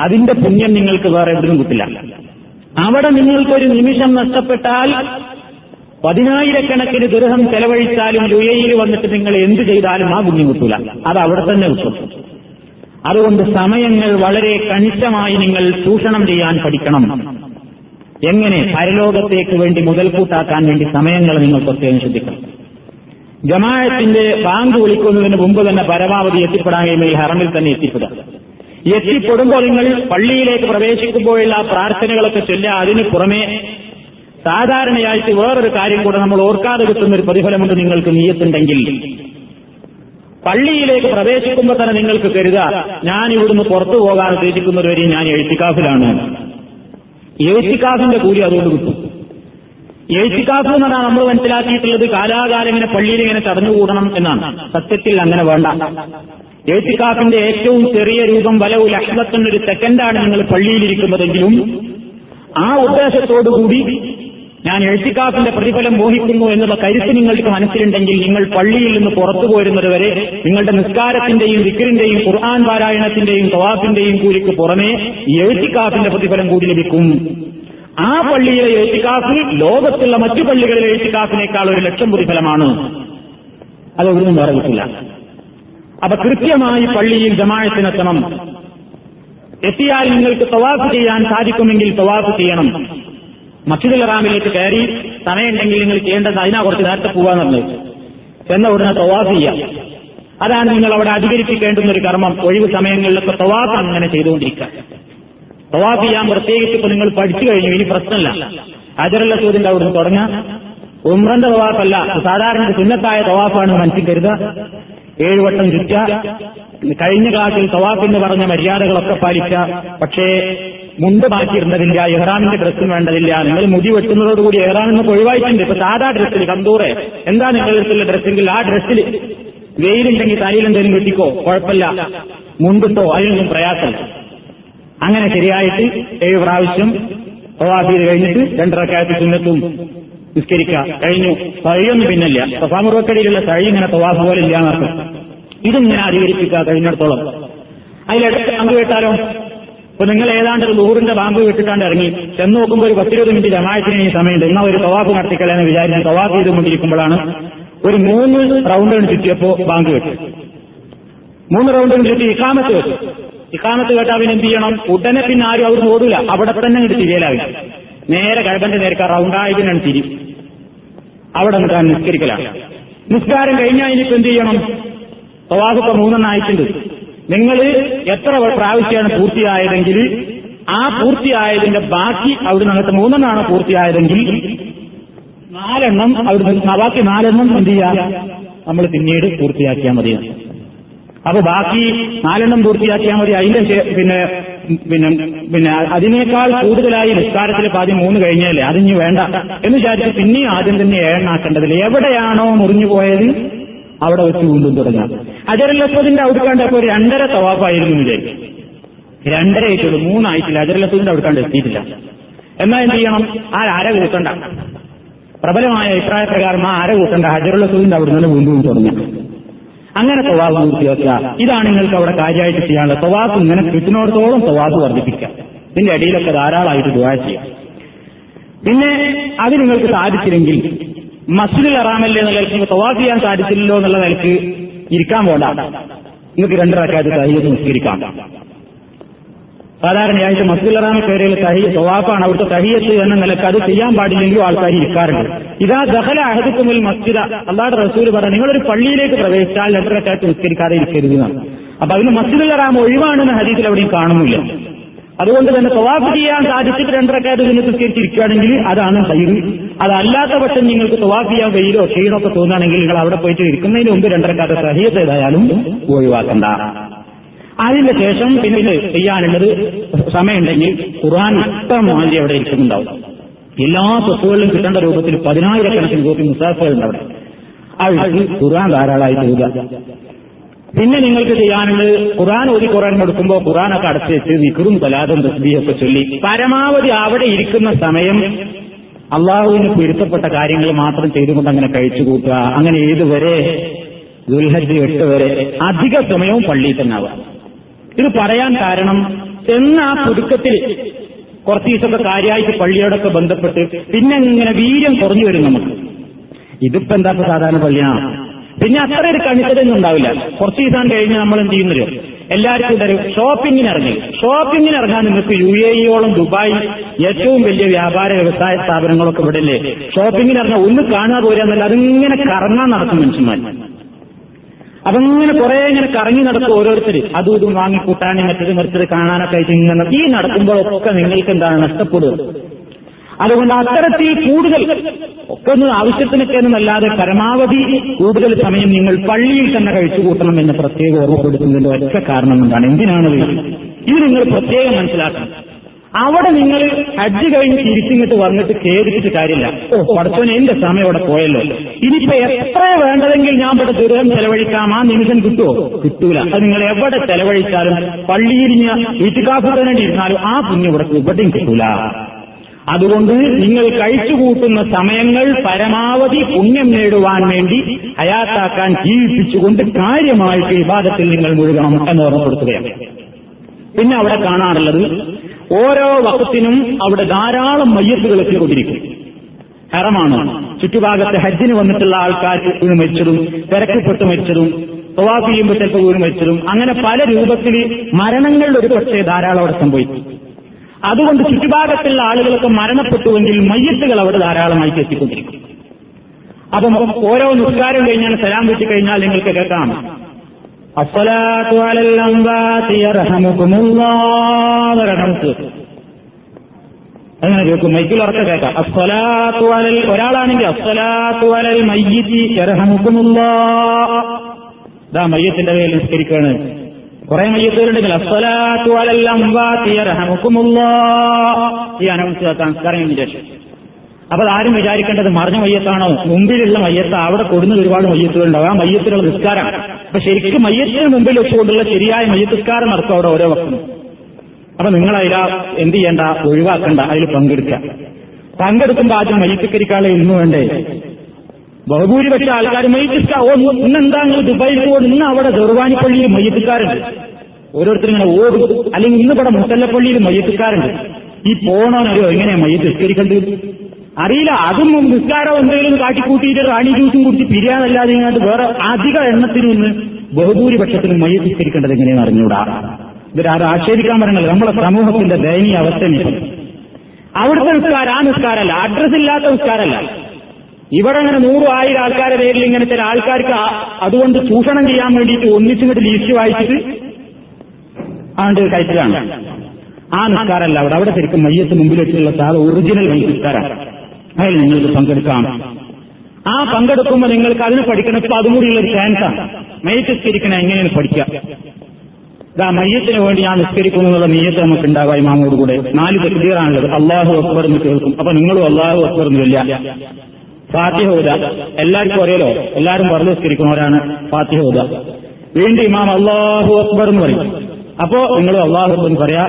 അതിന്റെ പുണ്യം നിങ്ങൾക്ക് വേറെ എവിടെയും കിട്ടില്ല. അവിടെ നിങ്ങൾക്കൊരു നിമിഷം നഷ്ടപ്പെട്ടാൽ പതിനായിരക്കണക്കിന് ദുരഹം ചെലവഴിച്ചാലും യുഎയിൽ വന്നിട്ട് നിങ്ങൾ എന്ത് ചെയ്താലും ആ പുണ്യം കിട്ടൂല. അത് അവിടെ തന്നെ കിട്ടും. അതുകൊണ്ട് സമയങ്ങൾ വളരെ കണിശമായി നിങ്ങൾ ചൂഷണം ചെയ്യാൻ പഠിക്കണം. എങ്ങനെ പരലോകത്തേക്ക് വേണ്ടി മുതൽക്കൂട്ടാക്കാൻ വേണ്ടി സമയങ്ങൾ നിങ്ങൾ പ്രത്യേകം ശ്രദ്ധിക്കണം. ജമാഅത്തിന്റെ ബാങ്ക് വിളിക്കുന്നതിന് മുമ്പ് തന്നെ പരമാവധി എത്തിപ്പെടാമെങ്കിൽ ഹറമിൽ തന്നെ എത്തിപ്പെടുക. എത്തിപ്പെടുമ്പോൾ നിങ്ങൾ പള്ളിയിലേക്ക് പ്രവേശിക്കുമ്പോഴുള്ള പ്രാർത്ഥനകളൊക്കെ ചൊല്ലുക. അതിന് പുറമേ സാധാരണയായിട്ട് വേറൊരു കാര്യം കൂടെ നമ്മൾ ഓർക്കാതെ കിട്ടുന്ന ഒരു പ്രതിഫലമുണ്ട് നിങ്ങൾക്ക് നീയത്തുണ്ടെങ്കിൽ. പള്ളിയിലേക്ക് പ്രവേശിക്കുമ്പോൾ തന്നെ നിങ്ങൾക്ക് കരുതുക ഞാൻ ഇവിടുന്ന് പുറത്തു പോകാൻ ഉദ്ദേശിക്കുന്നതുവരെ ഞാൻ എഴുത്തിക്കാഫിലാണ്. എഴുത്തിക്കാഫിന്റെ കൂലി അതുകൊണ്ട് കിട്ടും. എഴുത്തിക്കാഫ് എന്നാണ് നമ്മൾ മനസ്സിലാക്കിയിട്ടുള്ളത് കാലാകാലം ഇങ്ങനെ പള്ളിയിൽ ഇങ്ങനെ ചടഞ്ഞുകൂടണം എന്നാണ്. സത്യത്തിൽ അങ്ങനെ വേണ്ട. എഴുത്തിക്കാഫിന്റെ ഏറ്റവും ചെറിയ രൂപം വലവു ഒരു സെക്കൻഡാണ് നിങ്ങൾ പള്ളിയിലിരിക്കുന്നതെങ്കിലും ആ ഉദ്ദേശത്തോടുകൂടി ഞാൻ എഴുത്തിക്കാഫിന്റെ പ്രതിഫലം മോഹിക്കുന്നു എന്നുള്ള കരുത്ത് നിങ്ങൾക്ക് മനസ്സിലുണ്ടെങ്കിൽ നിങ്ങൾ പള്ളിയിൽ നിന്ന് പുറത്തു പോരുന്നത് വരെ നിങ്ങളുടെ നിസ്കാരത്തിന്റെയും വിക്രിന്റെയും ഖുർആൻ പാരായണത്തിന്റെയും തവാഫിന്റെയും കൂലിക്ക് പുറമെ എഴുത്തിക്കാഫിന്റെ പ്രതിഫലം കൂടി ലഭിക്കും. ആ പള്ളിയിലെ എഴുത്തിക്കാസ് ലോകത്തുള്ള മറ്റു പള്ളികളിലെ എഴുത്തിക്കാസിനേക്കാൾ ഒരു ലക്ഷം പ്രതിഫലമാണ് അതൊന്നും വേറെ കിട്ടില്ല അപ്പൊ കൃത്യമായി പള്ളിയിൽ ജമായത്തിനെത്തണം എത്തിയാൽ നിങ്ങൾക്ക് തവാഫ് ചെയ്യാൻ സാധിക്കുമെങ്കിൽ തവാഫ് ചെയ്യണം. മസ്ജിദുൽ റാമിലേക്ക് കയറി സമയമുണ്ടെങ്കിൽ നിങ്ങൾ ചെയ്യേണ്ടത് അതിനാ കുറച്ച് നേരത്തെ പോവാന്നുള്ളത് എന്ന ഉടനെ തവാഫ് ചെയ്യാം. അതാണ് നിങ്ങൾ അവിടെ അധികരിപ്പിക്കേണ്ടുന്ന ഒരു കർമ്മം. ഒഴിവ് സമയങ്ങളിലൊക്കെ തവാഫ് അങ്ങനെ ചെയ്തുകൊണ്ടിരിക്കുക. തവാഫ് ചെയ്യാൻ പ്രത്യേകിച്ച് ഇപ്പൊ നിങ്ങൾ പഠിച്ചു കഴിഞ്ഞു ഇനി പ്രശ്നമല്ല. അജറല്ല സൂദിന്റെ അവിടുന്ന് തുടങ്ങാം. ഉമ്രന്റെ തവാഫല്ല സാധാരണ സുന്നത്തായ തവാഫാണ് മനസ്സിൽ കരുതുക ഏഴുവട്ടം ചുറ്റ. കഴിഞ്ഞ ക്ലാസ്സിൽ എന്ന് പറഞ്ഞ മര്യാദകളൊക്കെ പാലിച്ച പക്ഷേ മുണ്ട് മാറ്റിയിരുന്നതില്ല എഹ്റാമിന്റെ ഡ്രസ്സും വേണ്ടതില്ല. നിങ്ങൾ മുടി വെട്ടുന്നതോടുകൂടി എഹ്റാമിൽ ഒഴിവായിട്ടുണ്ട്. ഇപ്പൊ സാധാ ഡ്രസ്സിൽ കന്തൂറെ. എന്താ നിങ്ങളുടെ ഡ്രസ്സെങ്കിൽ ആ ഡ്രസ്സിൽ വെയിലുണ്ടെങ്കിൽ തലയിൽ എന്തെങ്കിലും കിട്ടിക്കോ കുഴപ്പമില്ല. മുണ്ടിട്ടോ അതിനൊന്നും പ്രയാസമില്ല. അങ്ങനെ ശരിയായിട്ട് ഏഴ് പ്രാവശ്യം ഓവാസീത് കഴിഞ്ഞിട്ട് രണ്ടരക്കാലത്ത് സുന്നത്തും നിസ്കരിക്കുക. കഴിഞ്ഞു. തഴിയൊന്നും പിന്നല്ല. സഫാമുറക്കടിയിലുള്ള തഴി ഇങ്ങനെ തവാഫ് പോലെ ഇല്ല എന്നർത്ഥം ഇതും ഇങ്ങനെ അധികരിപ്പിക്കുക കഴിഞ്ഞിടത്തോളം. അതിലിടയ്ക്ക് പാമ്പ് കേട്ടാലോ ഇപ്പൊ നിങ്ങൾ ഏതാണ്ട് ഒരു നൂറിന്റെ പാമ്പ് വിട്ടിട്ടാണ്ട് ഇറങ്ങി. ചെന്ന് നോക്കുമ്പോൾ ഒരു പത്തിരുപത് മിനിറ്റ് ജമായത്തിന് ഈ സമയമുണ്ട്. എന്നാ ഒരു തവാഫ് നടത്തിക്കളയെന്ന് വിചാരിച്ച് തവാഫ് ചെയ്തുകൊണ്ടിരിക്കുമ്പോഴാണ് ഒരു മൂന്ന് റൗണ്ടുകൾ ചുറ്റിയപ്പോ ബാങ്ക് വെച്ചു മൂന്ന് റൗണ്ടുകൾ ചുറ്റി ഇക്കാമത്ത് വെച്ചു ഇക്കാമത്ത് കേട്ടാ പിന്നെ എന്ത് ചെയ്യണം? ഉടനെ പിന്നെ ആരും അവിടെ ഓടില്ല അവിടെ തന്നെ ഇട്ട് തിരിയലാവില്ല നേരെ കഴപ്പന്റെ നേരത്തെ റൗണ്ടായതിനാണ് തിരി. അവിടെ നിൽക്കാൻ നിസ്കരിക്കലാണ് നിസ്കാരം കഴിഞ്ഞാൽ ഇനിയിപ്പോ എന്ത് ചെയ്യണം? തവാഫ് മൂന്നെണ്ണായിട്ടുണ്ട് നിങ്ങൾ എത്ര പ്രാവശ്യമാണ് പൂർത്തിയായതെങ്കിൽ ആ പൂർത്തിയായതിന്റെ ബാക്കി അവിടുന്ന് അങ്ങനത്തെ മൂന്നെണ്ണമാണ് പൂർത്തിയായതെങ്കിൽ നാലെണ്ണം അവിടുന്ന് ബാക്കി നാലെണ്ണം എന്ത് ചെയ്യാം? നമ്മൾ പിന്നീട് പൂർത്തിയാക്കിയാൽ മതി അപ്പൊ ബാക്കി നാലെണ്ണം പൂർത്തിയാക്കിയാൽ മതി. അതിന്റെ പിന്നെ പിന്നെ പിന്നെ അതിനേക്കാൾ കൂടുതലായി നിസ്കാരത്തിൽ ആദ്യം മൂന്ന് കഴിഞ്ഞാലേ അതിനി വേണ്ട. എന്ന് വിചാരിച്ച് പിന്നെയും ആദ്യം തന്നെ ഏണ്ണാക്കേണ്ടതില്ല എവിടെയാണോ മുറിഞ്ഞു പോയത് അവിടെ വെച്ച് വീണ്ടും തുടങ്ങാം. അജരലത്തതിന്റെ അവിടെ ഒരു രണ്ടര തവാപ്പായിരുന്നു വിചാരിച്ചു. രണ്ടര ആയിട്ടുള്ളൂ മൂന്നായിട്ടില്ല. അജരലഫത്തിന്റെ അവിടെ കണ്ട് എത്തിയിട്ടില്ല. എന്നാൽ എന്ത് ചെയ്യണം? ആ അര കൂട്ടണ്ട. പ്രബലമായ അഭിപ്രായ പ്രകാരം ആ അര കൂട്ടണ്ട അജരലത്തതിന്റെ അവിടെ നിന്ന് വീണ്ടും തുടങ്ങി. അങ്ങനെ തവാഫ് പൂർത്തിയാക്കുക. ഇതാണ് നിങ്ങൾക്ക് അവിടെ കാര്യമായിട്ട് ചെയ്യാനുള്ളത് തവാഫ്. ഇങ്ങനെ കിട്ടുന്നിടത്തോളം തവാഫ് വർദ്ധിപ്പിക്കുക. ഇതിന്റെ അടിയിലൊക്കെ ധാരാളമായിട്ട് ദുവാ ചെയ്യാം പിന്നെ അത് നിങ്ങൾക്ക് സാധിച്ചില്ലെങ്കിൽ മസ്ജിദിൽ അറാമല്ലേ എന്നുള്ള നിലയ്ക്ക് തവാഫ് ചെയ്യാൻ സാധിച്ചില്ലല്ലോ എന്നുള്ള നിലയ്ക്ക് ഇരിക്കാൻ പോണ്ട. നിങ്ങൾക്ക് രണ്ടരക്കാലത്ത് തഹിയത്ത് നിസ്കരിക്കാം സാധാരണയായിട്ട് മസ്ജിദ് കയറിയ തഹി തവാഫാണ്. അവിടുത്തെ തഹിയത്ത് എന്ന നിലയ്ക്ക് അത് ചെയ്യാൻ പാടില്ലെങ്കിലും ആൾക്കാർ ഇരിക്കാറുണ്ട്. ഇതാ ദഹല അഹദുക്കുമിൽ മസ്ജിദ. അള്ളാഹുടെ റസൂൽ പറഞ്ഞു നിങ്ങളൊരു പള്ളിയിലേക്ക് പ്രവേശിച്ചാൽ രണ്ടരക്കാലത്ത് നിസ്കരിക്കാതെ ഇരിക്കരുത് അപ്പൊ അതിന് മസ്ജിദ് റാം ഒഴിവാണെന്ന് ഹദീസിൽ അവിടെയും കാണുന്നില്ല. അതുകൊണ്ട് തന്നെ തവാഫ് ചെയ്യാൻ സാധിച്ചിട്ട് രണ്ടരക്കാർ ഇതിനെ നിസ്കരിച്ചിരിക്കുകയാണെങ്കിൽ അതാണ് ഹൈറ്. അതല്ലാത്ത പക്ഷം നിങ്ങൾക്ക് തവാഫ് ചെയ്യാൻ വെയിലോ ക്ഷീണമൊക്കെ തോന്നുകയാണെങ്കിൽ നിങ്ങൾ അവിടെ പോയിട്ട് ഇരിക്കുന്നതിന് മുമ്പ് രണ്ടരക്കാരുടെ സഹിയത്ത് ഏതായാലും ഒഴിവാക്കണ്ട. അതിന്റെ ശേഷം പിന്നെ ചെയ്യാനുള്ളത് സമയമുണ്ടെങ്കിൽ ഖുർആൻ ഇഷ്ടമാതിരി അവിടെ ഇരിക്കുന്നുണ്ടാവും. എല്ലാ സ്വത്തുകളിലും കിട്ടേണ്ട രൂപത്തിൽ പതിനായിരക്കണക്കിന് കോപ്പി മുസാഫുകളുണ്ട് അവിടെ. അത് ഖുർആൻ ധാരാളമായി എഴുതുക പിന്നെ നിങ്ങൾക്ക് ചെയ്യാനുള്ളത് ഖുറാൻ ഓതി ഖുറാൻ കൊടുക്കുമ്പോൾ ഖുറാനൊക്കെ അടച്ചു വെച്ച് വിക്രും കലാദം തസ്ബീഹൊക്കെ ചൊല്ലി പരമാവധി അവിടെ ഇരിക്കുന്ന സമയം അള്ളാഹുവിന് പൊരുത്തപ്പെട്ട കാര്യങ്ങൾ മാത്രം ചെയ്തുകൊണ്ട് അങ്ങനെ കഴിച്ചു കൂട്ടുക. അങ്ങനെ ഏതുവരെ? ദുൽഹജ് എട്ട് വരെ. അധിക സമയവും പള്ളിയിൽ തന്നെ ആവുക ഇത് പറയാൻ കാരണം എന്ന ആ പുതുക്കത്തിൽ കുറച്ച് ദിവസമൊക്കെ കാര്യമായിട്ട് പള്ളിയോടൊക്കെ ബന്ധപ്പെട്ട് പിന്നെ ഇങ്ങനെ വീര്യം കുറഞ്ഞു വരും നമുക്ക്. ഇതിപ്പോ എന്താ സാധാരണ പള്ളിയാണ് പിന്നെ അത്ര ഒരു കണിച്ചതൊന്നും ഉണ്ടാവില്ല. കുറച്ച് ദിവസം കഴിഞ്ഞ് നമ്മൾ എന്ത് ചെയ്യുന്നത് എല്ലാവർക്കും ഒരു ഷോപ്പിങ്ങിന് ഇറങ്ങി. ഷോപ്പിങ്ങിന് ഇറങ്ങാൻ നിങ്ങൾക്ക് യു എ ഇയോളം ദുബായ് ഏറ്റവും വലിയ വ്യാപാര വ്യവസായ സ്ഥാപനങ്ങളൊക്കെ ഇവിടെ ഇല്ലേ ഷോപ്പിങ്ങിന് ഇറങ്ങാൻ ഒന്ന് കാണാൻ പോരാന്നല്ല അതിങ്ങനെ കറങ്ങാൻ നടക്കും മനുഷ്യന്മാർ അതങ്ങനെ കുറെ ഇങ്ങനെ കറങ്ങി നടക്കും ഓരോരുത്തർ അതും ഇതും വാങ്ങിക്കൂട്ടാനും മറ്റത് മറിച്ചത് കാണാനൊക്കെ ആയിട്ട് ഇങ്ങനെ ഈ നടക്കുമ്പോഴൊക്കെ നിങ്ങൾക്ക് എന്താണ് നഷ്ടപ്പെടുക? അതുകൊണ്ട് അത്തരത്തിൽ കൂടുതൽ ഒക്കെ ഒന്ന് ആവശ്യത്തിനൊക്കെ എന്നല്ലാതെ പരമാവധി കൂടുതൽ സമയം നിങ്ങൾ പള്ളിയിൽ തന്നെ കഴിച്ചു കൂട്ടണം എന്ന് പ്രത്യേകം ഓർമ്മപ്പെടുത്തുന്നതിന്റെ ഒറ്റ കാരണം എന്താണ് എന്തിനാണ് ഇത് നിങ്ങൾ പ്രത്യേകം മനസ്സിലാക്കണം. അവിടെ നിങ്ങൾ ഹജ്ജ് കഴിഞ്ഞ് തിരിച്ചിങ്ങോട്ട് വന്നിട്ട് ഖേദിച്ചിട്ട് കാര്യമില്ല. ഓ പടത്തോനെ എന്റെ സമയം അവിടെ പോയല്ലോ. ഇനിയിപ്പോ എത്ര വേണ്ടതെങ്കിൽ ഞാൻ ഇവിടെ ദുരിതം ചെലവഴിക്കാം? ആ നിമിഷം കിട്ടുമോ കിട്ടൂല. അത് നിങ്ങൾ എവിടെ ചെലവഴിച്ചാലും പള്ളിയിൽ വീട്ടുകാപ്പ് വേണ്ടി ഇരുന്നാലും ആ പുണ്യം ഇവിടെ ഇവിടെയും കിട്ടൂല. അതുകൊണ്ട് നിങ്ങൾ കഴിച്ചുകൂട്ടുന്ന സമയങ്ങൾ പരമാവധി പുണ്യം നേടുവാൻ വേണ്ടി ഹയാത്താക്കാൻ ജീവിപ്പിച്ചുകൊണ്ട് കാര്യമായിട്ട് വിവാദത്തിൽ നിങ്ങൾ മുഴുകണം എന്ന് ഓർമ്മപ്പെടുത്തുകയാണ്. പിന്നെ അവിടെ കാണാറുള്ളത് ഓരോ വക്കത്തിനും അവിടെ ധാരാളം മയ്യത്തുകൾ എത്തിക്കൊണ്ടിരിക്കും. ഹറമാണ്. ചുറ്റുഭാഗത്ത് ഹജ്ജിന് വന്നിട്ടുള്ള ആൾക്കാർ വീണ് മരിച്ചതും തിരക്കപ്പെട്ട് മരിച്ചതും തവാഫ് ചെയ്യുമ്പോൾ ചിലപ്പോൾ വീണ് മരിച്ചതും അങ്ങനെ പല രൂപത്തിൽ മരണങ്ങളുടെ ഒരു പക്ഷേ ധാരാളം അവിടെ സംഭവിക്കും. അതുകൊണ്ട് ചുറ്റുഭാഗത്തുള്ള ആളുകളൊക്കെ മരണപ്പെട്ടുവെങ്കിൽ മയ്യത്തുകൾ അവിടെ ധാരാളമായി എത്തിക്കൊണ്ടിരിക്കും. അപ്പം ഓരോ നിസ്കാരം കഴിഞ്ഞാൽ സലാം വെച്ച് കഴിഞ്ഞാൽ നിങ്ങൾക്ക് കേൾക്കാം. അങ്ങനെ കേൾക്കും? മൈക്കിൽ ഉറക്കെ കേൾക്കാം. അസ്സലാത്തു അലൽ ഒരാളാണെങ്കിൽ അസ്വലാത്തു അലൽ മയ്യത്തി ഇതാ മയ്യത്തിന്റെ പേരിൽ നിസ്കരിക്കുകയാണ് കുറെ മയ്യത്തുകളുണ്ടെങ്കിൽ അസ്സലാത്തു അലൽ അംബാതി യർഹമുകുമുല്ലാഹ് ഈ അനൗൺസ് സംസ്കാരം ശേഷം അപ്പൊ ആരും വിചാരിക്കേണ്ടത് മറിഞ്ഞ മയ്യത്താണോ? മുമ്പിലുള്ള മയ്യത്ത് അവിടെ കൊടുന്ന ഒരുപാട് മയ്യത്തുകളുണ്ടാവും ആ മയ്യത്തിലുള്ള നിസ്കാരമാണ് അപ്പൊ ശരിക്കും മയ്യത്തിന് മുമ്പിൽ വെച്ചുകൊണ്ടുള്ള ശരിയായ മയ്യത്തുസ്കാരം നടക്കും അവിടെ ഓരോ വസ്തു അപ്പൊ നിങ്ങൾ അതിൽ എന്ത് ചെയ്യേണ്ട? ഒഴിവാക്കണ്ട. അതിൽ പങ്കെടുക്കുക പങ്കെടുക്കുമ്പോൾ ആദ്യം മയ്യത്തിക്കരിക്കാളെ ഇന്ന് വേണ്ടേ? ബഹുഭൂരിപക്ഷ ആൾക്കാർ മയ്യത്തിസ്ക ഓ ഇന്നെന്താ നിങ്ങൾ ദുബായിൽ പോകുന്നത് ഇന്ന് അവിടെ ദുർവാനിപ്പള്ളിയിൽ മയ്യത്തിക്കാരുണ്ട് ഓരോരുത്തരും ഇങ്ങനെ ഓടും. അല്ലെങ്കിൽ ഇന്ന് ഇവിടെ മുത്തല്ലപ്പള്ളിയിൽ മയ്യത്തിക്കാരുണ്ട് ഈ പോണോനറിയോ എങ്ങനെയാ മയ്യത്ത് നിസ്കരിക്കേണ്ടത് അറിയില്ല. അതും നിസ്കാരം എന്തെങ്കിലും കാട്ടിക്കൂട്ടിയിട്ട് റാണി ജ്യൂസും കുടിച്ച് പിരിയാന്നല്ലാതെ ഇങ്ങോട്ട് വേറെ അധിക എണ്ണത്തിനൊന്ന് ബഹുഭൂരിപക്ഷത്തിനും മയ്യത്തിസ്കരിക്കേണ്ടത് എങ്ങനെയെന്ന് അറിഞ്ഞൂടാ ഇവരാരും ആക്ഷേപിക്കാൻ പറഞ്ഞത് നമ്മളെ സമൂഹത്തിന്റെ ദയനീയ അവസ്ഥ അവിടുത്തെ നിസ്കാരം ആ നിസ്കാരമല്ല. അഡ്രസ് ഇല്ലാത്ത നിസ്കാരമല്ല. ഇവിടെ അങ്ങനെ നൂറും ആയിരം ആൾക്കാരെ പേരിൽ ഇങ്ങനെ ചില ആൾക്കാർക്ക് അതുകൊണ്ട് ചൂഷണം ചെയ്യാൻ വേണ്ടിയിട്ട് ഒന്നിച്ചിങ്ങോട്ട് ലീസ്റ്റ് വായിച്ചിട്ട് ആണ്ട് കയറ്റിലാണ് ആ നിസ്കാരമല്ല അവിടെ. അവിടെ ശരിക്കും മയ്യത്ത് മുമ്പിൽ വെച്ചിട്ടുള്ള സാധ ഒറിജിനൽ നിസ്കാരമാണ്. അതിൽ നിങ്ങൾക്ക് പങ്കെടുക്കാം. ആ പങ്കെടുക്കുമ്പോൾ നിങ്ങൾക്ക് അതിന് പഠിക്കണം. ഇപ്പൊ അതുകൂടിയുള്ള ഒരു ചാൻസാണ് മയ്യത്ത് നിസ്കരിക്കണം എങ്ങനെയാണ് പഠിക്കുക? ഇതാ മയ്യത്തിന് വേണ്ടി ഞാൻ നിസ്കരിക്കുന്നു എന്നുള്ള നീയത്ത് നമുക്ക് ഉണ്ടാവുക ഇമാമോട് കൂടെ. നാല് പ്രതികളാണുള്ളത് അള്ളാഹു അക്ബർ എന്ന് കേൾക്കും. അപ്പൊ നിങ്ങളും അള്ളാഹു അക്ബർ എന്നില്ല ഓത എല്ലാവർക്കും അറിയലോ? എല്ലാവരും പറഞ്ഞു നിസ്കരിക്കുന്നവരാണ് ഫാത്തിഹ ഓത വീണ്ടും ഇമാം അള്ളാഹു അക്ബർ എന്ന് പറയും. അപ്പോ നിങ്ങളും അള്ളാഹു അക്ബർ എന്ന് പറയാ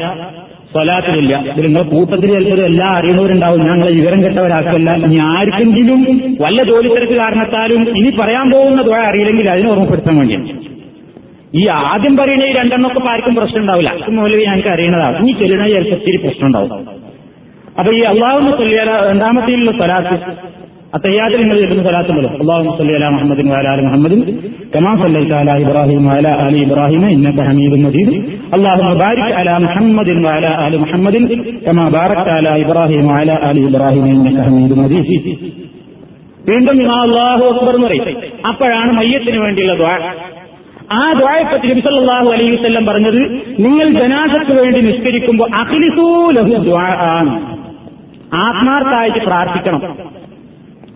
സ്വലാത്തിലില്ല. ഇത് നിങ്ങളെ കൂട്ടത്തിൽ ചിലപ്പോൾ എല്ലാ അറിയുന്നവരുണ്ടാവും. ഞങ്ങളെ വിവരം കെട്ടവരാക്കല്ല. ഇനി ആർക്കെങ്കിലും വല്ല ജോലിത്തിരക്ക് കാരണത്താലും ഇനി പറയാൻ പോകുന്ന തുക അറിയില്ലെങ്കിൽ അതിനെ ഓർമ്മപ്പെടുത്താൻ വേണ്ടി ഈ ആദ്യം പറയുന്ന ഈ രണ്ടെണ്ണൊക്കെ ആർക്കും പ്രശ്നം ഉണ്ടാവില്ല. അത് മൂലം ഞങ്ങൾക്ക് അറിയണതാണ്. ഇനി ചെല്ലുന്ന ഇത്തിരി പ്രശ്നം ഉണ്ടാവും. അപ്പൊ ഈ അള്ളാഹുന്ന തൊല്ലിയാല രണ്ടാമത്തെയുള്ള സ്വലാത്ത് അത്തയ്യാതെ നിങ്ങൾ ചെല്ലുന്ന സ്വലാത്തുണ്ടല്ലോ അള്ളാഹു സല്ലി മുഹമ്മദിൻ വാല മുഹമ്മദിൻ കമാ സല്ലൈത്ത ഇബ്രാഹിം വാല അലി ഇബ്രാഹിം ഇന്നത്തെ ഹമീദ് മജീദ്. اللهم بارك على محمد وعلى ال محمد كما باركت على ابراهيم وعلى ال ابراهيم انك حميد مجيد വീണ്ടും ഇമാ അള്ളാഹു അക്ബർ എന്ന് പറയും അപ്പോഴാണ് മയ്യത്തിന് വേണ്ടിയുള്ള ദ്വാ ആ ദ്വായപ്പത്തി നബി സല്ലല്ലാഹു അലൈഹി വസല്ലം പറഞ്ഞത് നിങ്ങൾ ജനാസക്ക് വേണ്ടി നിസ്കരിക്കുമ്പോൾ അഖിലിസൂ ലഹു ദ്വാആൻ ആത്മാർത്ഥമായിട്ട് പ്രാർത്ഥിക്കണം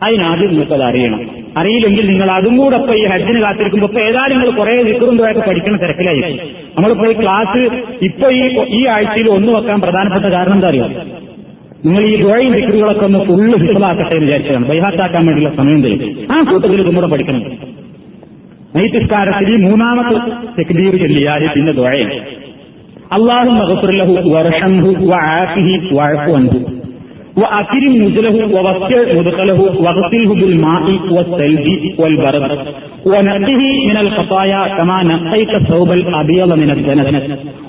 അതിനാദ്യം നിങ്ങൾക്കത് അറിയണം അറിയില്ലെങ്കിൽ നിങ്ങൾ അതും കൂടെ ഇപ്പൊ ഈ ഹജ്ജിന് കാത്തിരിക്കുമ്പോൾ ഇപ്പൊ ഏതായാലും നിങ്ങൾ കുറെ വിക്രും ദ്വായൊക്കെ പഠിക്കുന്ന തിരക്കിലായിരിക്കും. നമ്മളിപ്പോ ഈ ക്ലാസ് ഇപ്പൊ ഈ ഈ ആഴ്ചയിൽ ഒന്നു വെക്കാൻ പ്രധാനപ്പെട്ട കാരണം എന്താ അറിയാം? നിങ്ങൾ ഈ ദുഴയും വിക്രുകളൊക്കെ ഒന്ന് ഫുള്ള് ഹിഫലാക്കട്ടെ എന്ന് വിചാരിച്ചതാണ് ബൈഹാത്താക്കാൻ വേണ്ടിയുള്ള സമയം തരും ആ കൂട്ടത്തിൽ ഇതും കൂടെ പഠിക്കണം. നൈതിസ്കാരത്തിൽ ഈ മൂന്നാമത്തെ തെക്ബീർ ചൊല്ലിയാൽ പിന്നെ ദുഴയും അള്ളാഹു വഅഫു അൻഹു. وأكرم نزله ووسع مدخله واغسله بالماء والثلج والبرد ونقه من الخطايا كما نقيت الثوب الأبيض من الدنس